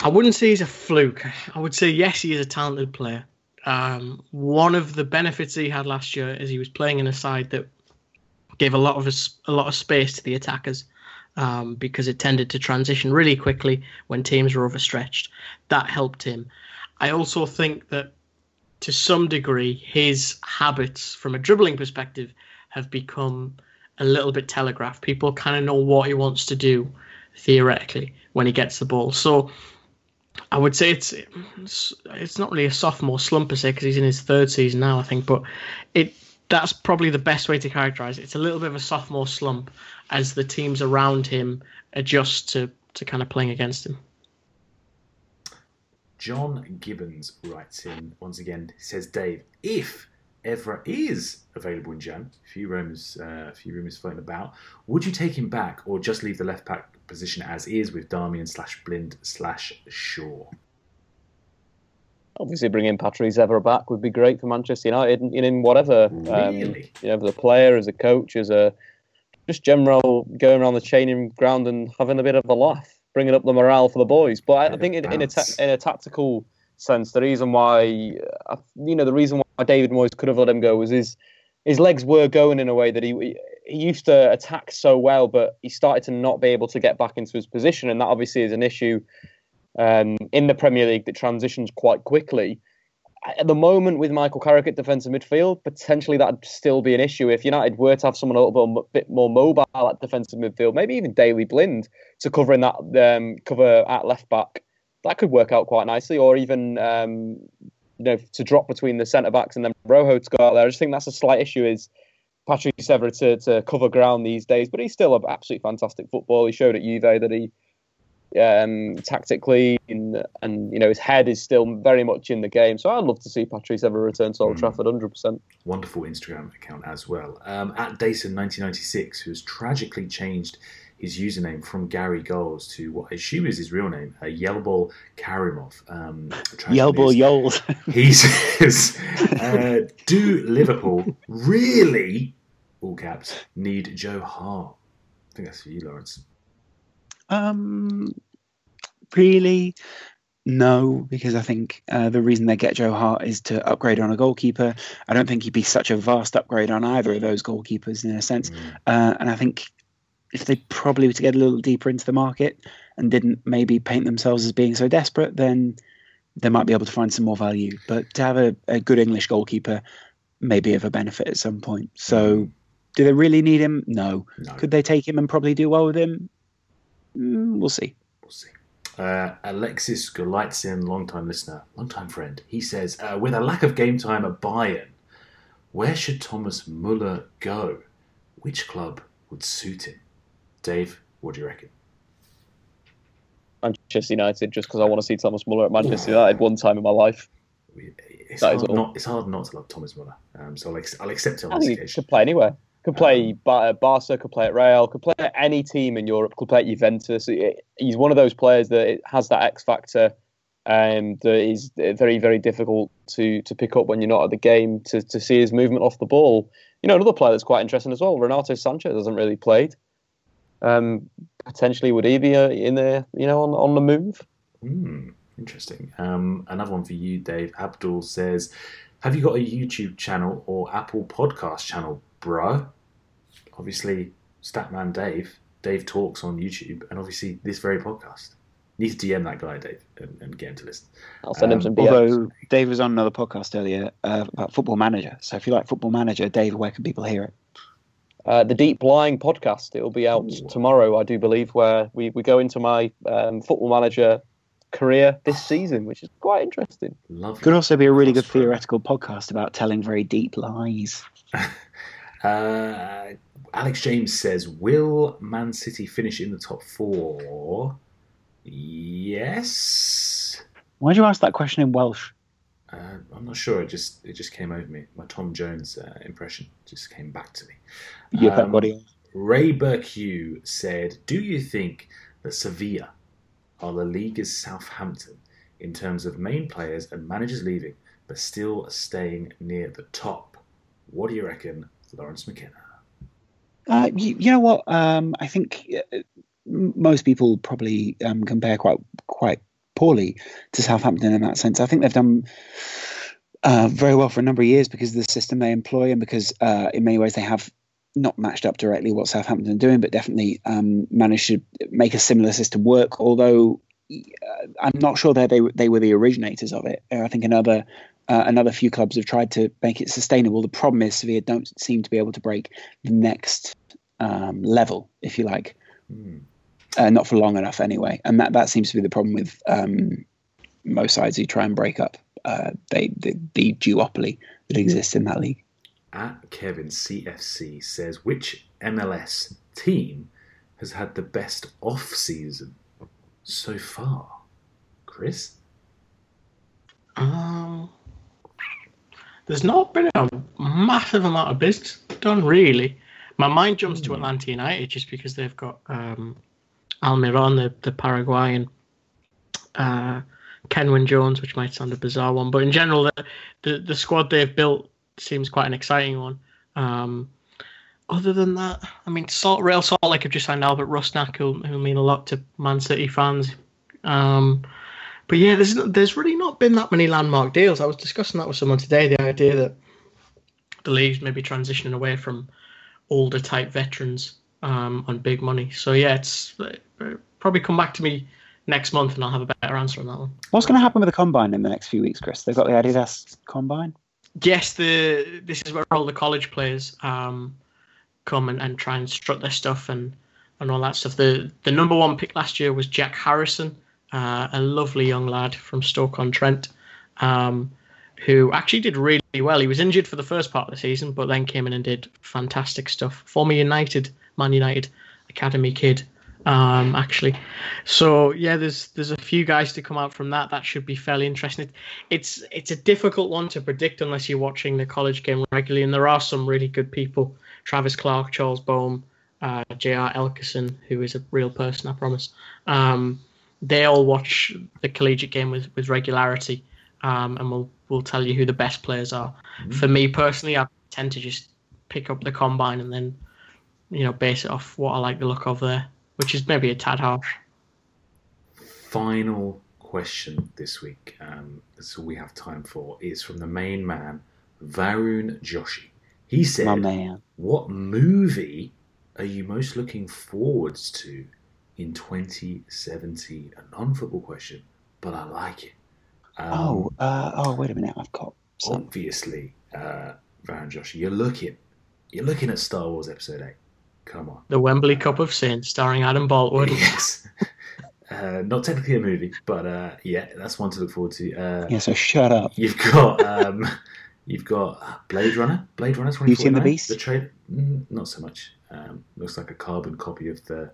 I wouldn't say he's a fluke. I would say yes, he is a talented player. Um, one of the benefits he had last year is he was playing in a side that gave a lot of us a lot of space to the attackers um, because it tended to transition really quickly when teams were overstretched. That helped him. I also think that to some degree his habits from a dribbling perspective have become a little bit telegraphed. People kind of know what he wants to do theoretically when he gets the ball. So I would say it's it's, not really a sophomore slump per se because he's in his third season now, I think, but it that's probably the best way to characterize it. It's a little bit of a sophomore slump as the teams around him adjust to to kind of playing against him. John Gibbons writes in once again. He says, "Dave, if Evra is available in Jan, a few rumors, uh, a few rumors floating about, would you take him back or just leave the left back position as is with Darmian slash Blind slash Shaw?" Obviously, bringing Patrice Evra back would be great for Manchester United in, in whatever. Really? Um, you know, as a player, as a coach, as a just general going around the training ground and having a bit of a laugh, bringing up the morale for the boys. But I, I think in, in a ta- in a tactical sense, the reason why uh, you know the reason why David Moyes could have let him go was his his legs were going in a way that he he used to attack so well, but he started to not be able to get back into his position, and that obviously is an issue um, in the Premier League that transitions quite quickly. At the moment, with Michael Carrick at defensive midfield, potentially that'd still be an issue if United were to have someone a little bit more mobile at defensive midfield, maybe even Daley Blind to cover in that um, cover at left back. That could work out quite nicely, or even um, you know to drop between the centre backs and then Rojo to go out there. I just think that's a slight issue. Is Patrick Evra to, to cover ground these days, but he's still an absolutely fantastic football. He showed at Juve that he um, tactically, and, and, you know his head is still very much in the game. So I'd love to see Patrice Evra return to Old Mm. Trafford, hundred percent. Wonderful Instagram account as well. Um, at Dayson1996, who has tragically changed his username from Gary Goals to what I assume is his real name, uh, Yelbol Karimov. Um, tragedy Yelbol Yols. He says, uh, "Do Liverpool really, all caps, need Joe Hart?" I think that's for you, Laurence. Um, really, no, because I think uh, the reason they get Joe Hart is to upgrade on a goalkeeper. I don't think he'd be such a vast upgrade on either of those goalkeepers in a sense. Uh, and I think if they probably were to get a little deeper into the market and didn't maybe paint themselves as being so desperate, then they might be able to find some more value. But to have a, a good English goalkeeper may be of a benefit at some point. So, do they really need him? No. Could they take him and probably do well with him? Mm, we'll see. We'll see. Uh, Alexis Golitsyn, long-time listener, long-time friend, he says, uh, with a lack of game time at Bayern, where should Thomas Muller go? Which club would suit him? Dave, what do you reckon? Manchester United, just because I want to see Thomas Muller at Manchester United one time in my life. It's That is hard, all. not, it's hard not to love Thomas Muller, um, so I'll, ex- I'll accept it on I this think he occasion. could play anywhere. Could play Um, Ba- Barca, could play at Real, could play at any team in Europe, could play at Juventus. He's one of those players that has that X factor um, that is very, very difficult to to pick up when you're not at the game to, to see his movement off the ball. You know, another player that's quite interesting as well, Renato Sanches hasn't really played. Um, potentially would he be uh, in there, you know, on, on the move? Hmm, interesting. Um, another one for you, Dave. Abdul says, "Have you got a YouTube channel or Apple Podcast channel, bro?" Obviously, Statman Dave. Dave talks on YouTube, and obviously this very podcast. Need to DM that guy, Dave, and, and get him to listen. I'll send him Um, some DMs. Although Dave was on another podcast earlier uh, about Football Manager. So if you like Football Manager, Dave, where can people hear it? Uh, the Deep Lying podcast. It will be out tomorrow, I do believe, where we, we go into my um, football manager career this season, which is quite interesting. Lovely. Could also be a really good theoretical podcast about telling very deep lies. Uh, Alex James says, "Will Man City finish in the top four? Yes. Why did you ask that question in Welsh? Uh, I'm not sure. It just it just came over me. My Tom Jones uh, impression just came back to me. Um, Guardiola. Ray Burkew said, "Do you think that Sevilla are La Liga's Southampton in terms of main players and managers leaving, but still staying near the top? What do you reckon, Laurence McKenna?" Uh, you, you know what? Um, I think uh, most people probably um, compare quite quite poorly to Southampton in that sense. I think they've done uh, very well for a number of years because of the system they employ and because uh, in many ways they have not matched up directly what Southampton are doing, but definitely um, managed to make a similar system work. Although uh, I'm not sure that they they were the originators of it. Uh, I think another uh, another few clubs have tried to make it sustainable. The problem is Sevilla don't seem to be able to break the next um, level, if you like. Uh, not for long enough, anyway, and that that seems to be the problem with um, most sides who try and break up uh, they the, the duopoly that exists in that league. at Kevin CFC says, which MLS team has had the best off season so far? Chris? Um, there's not been a massive amount of business done, really. My mind jumps to Atlanta United just because they've got um, Almiron, the, the Paraguayan, uh, Kenwyne Jones, which might sound a bizarre one, but in general, the, the, the squad they've built seems quite an exciting one. Um, other than that, I mean, Salt Real Salt Lake have just signed Albert Rusnak, who who mean a lot to Man City fans. Um, but yeah, there's there's really not been that many landmark deals. I was discussing that with someone today. The idea that the league's maybe transitioning away from older type veterans um, on big money. So yeah, it's uh, probably come back to me next month, and I'll have a better answer on that one. What's going to happen with the combine in the next few weeks, Chris? They've got the Adidas combine. Yes, the this is where all the college players um, come and, and try and strut their stuff and, and all that stuff. The the number one pick last year was Jack Harrison, uh, a lovely young lad from Stoke on Trent, um, who actually did really well. He was injured for the first part of the season, but then came in and did fantastic stuff. Former United, Man United academy kid, um, actually. So yeah, there's there's a few guys to come out from that. That should be fairly interesting. It's it's a difficult one to predict unless you're watching the college game regularly, and there are some really good people: Travis Clark, Charles Boehm, uh, J.R. Elkerson, who is a real person, I promise. Um, they all watch the collegiate game with with regularity, um, and will will tell you who the best players are. Mm-hmm. For me personally, I tend to just pick up the combine and then you know base it off what I like the look of there which is maybe a tad harsh. Final question this week, um, that's all we have time for, is from the main man, Varun Joshi. He said, My man. What movie are you most looking forwards to in 2017? A non football question, but I like it. Um, oh, uh, oh, wait a minute. I've got. Some... Obviously, uh, Varun Joshi, you're looking, you're looking at Star Wars Episode 8. Come on. The Wembley Cup of Saints, starring Adam Boultwood. Yes. Uh, not technically a movie, but uh, yeah, that's one to look forward to. Uh, yeah, so shut up. You've got um, you've got Blade Runner, Blade Runner Beauty and the Beast. The trailer, mm, not so much. Um, looks like a carbon copy of the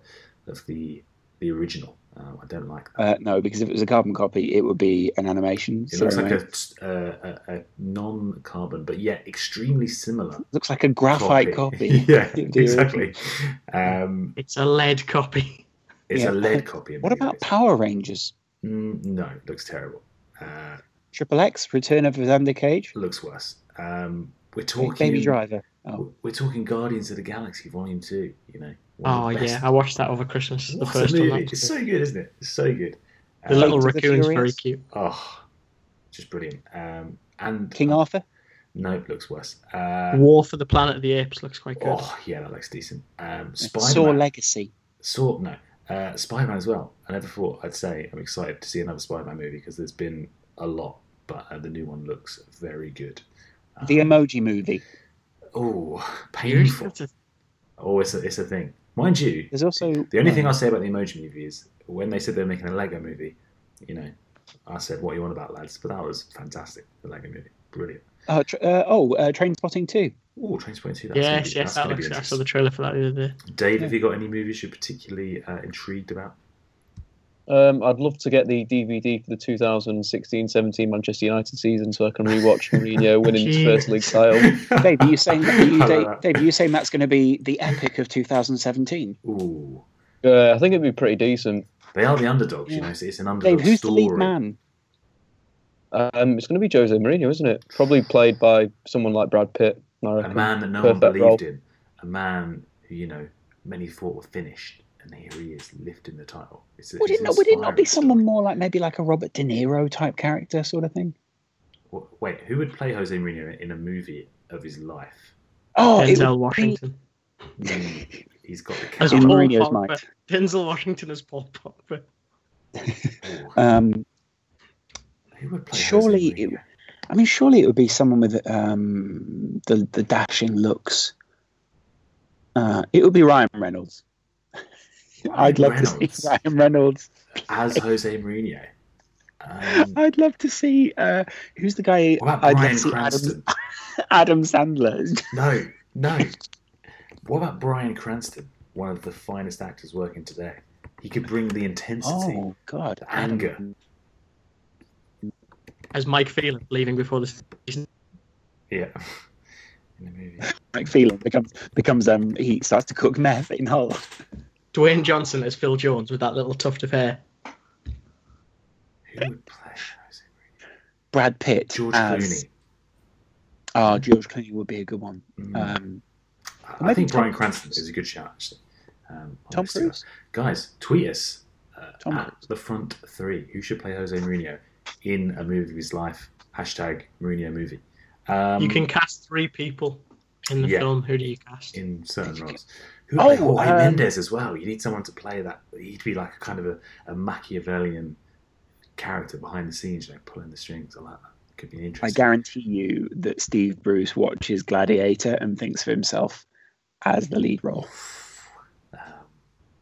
of the the original. Uh, I don't like that. Uh, no, because if it was a carbon copy, it would be an animation. It looks like a, uh, a, a, non-carbon, but yet extremely similar. It looks like a graphite copy. copy. yeah, exactly. Um, it's a lead copy. It's yeah. a lead copy. What about Power Rangers? Mm, no, it looks terrible. Uh, Triple X, Return of Xander Cage. Looks worse. Um, we're talking Baby Driver. Oh. We're talking Guardians of the Galaxy Volume Two. You know. Oh yeah, I watched that over Christmas. What the first movie. one. It's so good, isn't it? It's so good. The um, little raccoon's very cute. Oh, just brilliant. Um, and King Arthur. No, looks worse. Uh, War for the Planet of the Apes looks quite good. Oh yeah, that looks decent. Um, Spider Saw Legacy. Saw no. Uh, Spider Man as well. I never thought I'd say I'm excited to see another Spider Man movie because there's been a lot, but uh, the new one looks very good. Um, the Emoji Movie. Oh, painful. Oh, it's a, it's a thing. Mind you, there's also the only thing I'll say about the Emoji Movie is when they said they're making a Lego movie. You know, I said, "What are you on about, lads?" But that was fantastic. The Lego movie, brilliant. Uh, tr- uh, oh, uh, Trainspotting two. Oh, Trainspotting two. That's yes, be, yes, that looks, I saw the trailer for that the other day. Dave, yeah. have you got any movies you're particularly uh, intrigued about? Um, I'd love to get the DVD for the 2016-17 Manchester United season so I can rewatch Mourinho winning his first league title. Dave, are you saying that, are you, Dave, Dave, are you saying that's going to be the epic of 2017? Ooh. Yeah, I think it'd be pretty decent. They are the underdogs, yeah. you know. So it's an underdog Dave, who's story. the lead man? Um, it's going to be Jose Mourinho, isn't it? Probably played by someone like Brad Pitt. A man that no one believed role. in. A man who you know many thought were finished and here he is lifting the title. It's, would, it's it not, would it not be someone more like maybe like a Robert De Niro type character sort of thing? Wait, who would play Jose Mourinho in a movie of his life? Oh, Denzel Washington. Be... Mm, he's got the as Mourinho's might. Denzel Washington as Paul Pogba. um, who would play surely, it, I mean, surely it would be someone with um, the the dashing looks. Uh, it would be Ryan Reynolds. I'd love Reynolds. to see Ryan Reynolds as Jose Mourinho. Um, I'd love to see uh, who's the guy. What about I'd Bryan love to see Cranston? Adam, Adam Sandler. No, no. What about Bryan Cranston, one of the finest actors working today? He could bring the intensity, Oh God, the anger. As Mike Phelan leaving before the season. Yeah. In the movie. Mike Phelan becomes becomes um he starts to cook meth in Hull. Dwayne Johnson as Phil Jones with that little tuft of hair. Who would play Jose Mourinho? Brad Pitt George as Clooney. oh George Clooney would be a good one. Mm. Um, I maybe think Tom Bryan Cranston is a good shout, actually. Um, Tom. Cruise. Guys, tweet us uh, Tom at the front three. Who should play Jose Mourinho in a movie of his life? Hashtag Mourinho movie. Um, you can cast three people in the yeah. film. Who do you cast? in certain roles. Who Oh, would Jorge um, Mendes as well? You need someone to play that. He'd be like a kind of a, a Machiavellian character behind the scenes, you know, pulling the strings. I like that. Could be interesting. I guarantee you that Steve Bruce watches Gladiator and thinks of himself as the lead role.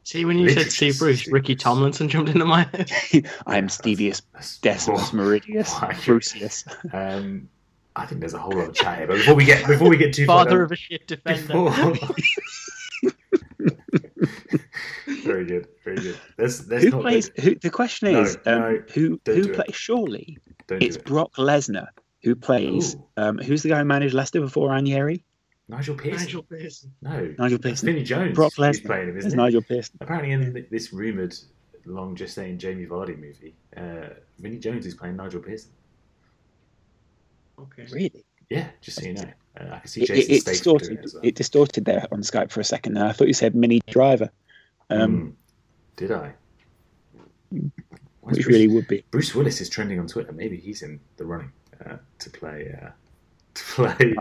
See, when you said Steve Bruce, Steve Ricky Tomlinson jumped into my head. I'm Stevius That's- Decimus Meridius my Brucius. Um, I think there's a whole lot of chat here, but before we get before we get too far, Father down- of a shit defender. before... very good, very good. There's, there's Who not plays? Who, the question No, is, um, no, who who do it. plays? Surely Don't it's it. Brock Lesnar who plays. Um, who's the guy who managed Leicester before Ranieri? Nigel Pearson. Nigel Pearson. No, Nigel That's Pearson. Vinnie Jones. Brock who's Lesnar. playing him, It's isn't it? Nigel Pearson. Apparently, in this rumored long gestating Jamie Vardy movie, uh, Vinnie Jones is playing Nigel Pearson. Okay. Really? Yeah, just so you know, uh, I can see It, Jason it, it Statham doing distorted. it as well. It distorted there on Skype for a second. There, I thought you said Minnie Driver, um, Mm. Did I? Why which Bruce, really would be. Bruce Willis is trending on Twitter. Maybe he's in the running uh, to play uh, to play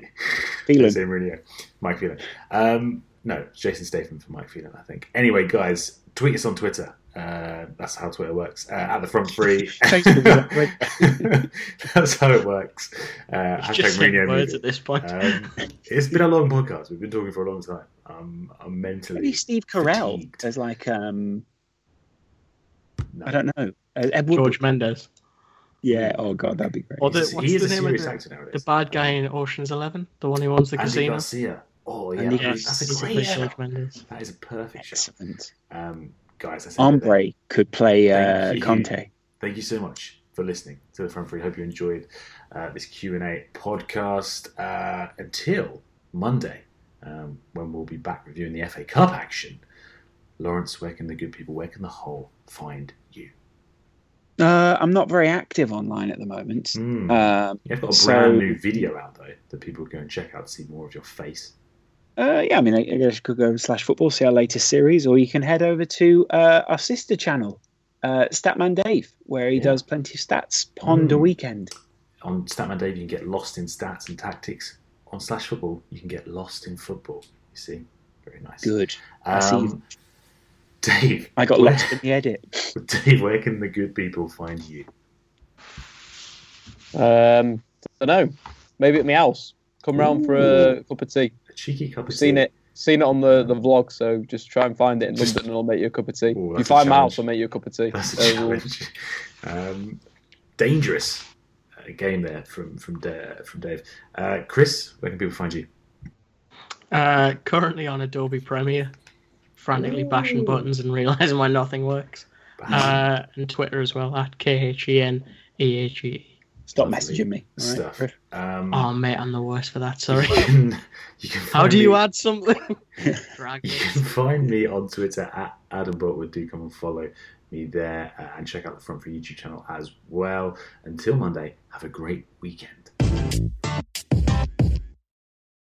Phelan. Jose Mourinho, Mike Phelan. Um, no, Jason Statham for Mike Phelan, I think. Anyway, guys, tweet us on Twitter. Uh, that's how Twitter works. Uh, at the front free. Facebook, that's how it works. Uh, hashtag just Mourinho words at this point. Um, it's been a long podcast. We've been talking for a long time. Um, I'm mentally. Maybe Steve Carell fatigued. as like um, No. I don't know. Uh, Ed Woodward. George Mendes. Yeah. Oh god, that'd be great. Or the, what's he is the a name of serious the, actor nowadays. the bad guy in Ocean's Eleven? The one who owns the Andy casino? Garcia. Oh yeah, Andy that's Garcia. a great. George Mendes. That is a perfect shout. Excellent. Um, guys, I said it. Ombre could play uh, Thank you. Conte. Thank you so much for listening to the Front Three. Hope you enjoyed uh, this Q and A podcast. Uh, until Monday, um, when we'll be back reviewing the FA Cup action. Laurence, where can the good people, where can the whole find you? Uh, I'm not very active online at the moment. Mm. Um, You've got a so- brand new video out though that people go and check out to see more of your face. Uh, yeah, I mean, I guess you could go slash football, see our latest series, or you can head over to uh, our sister channel, uh, Statman Dave, where he Yeah. does plenty of stats pond a Mm. weekend. On Statman Dave, you can get lost in stats and tactics. On Slash Football, you can get lost in football. You see, very nice. Good. I see. Um, Dave, I got lost in the edit. Dave, where can the good people find you? Um, I don't know. Maybe at my house. Come round for a cup of tea. A cheeky cup of Seen tea. it. Seen it on the, the vlog, so just try and find it in London and I'll make you a cup of tea. Ooh, if you find my house. I'll make you a cup of tea. That's a So challenge. Um, dangerous uh, game there from from Da- from Dave. Uh, Kris, where can people find you? Uh, currently on Adobe Premiere, frantically bashing buttons and realizing why nothing works. Uh, and Twitter as well at K H E N E H E. Stop Lovely messaging me. all right, stuff. Kris? Um, Oh mate, I'm the worst for that. Sorry. you can, you can How find do you me- add something? You can find me on Twitter at Adam Boultwood. Do come and follow me there uh, and check out the Front for YouTube channel as well. Until Monday, have a great weekend.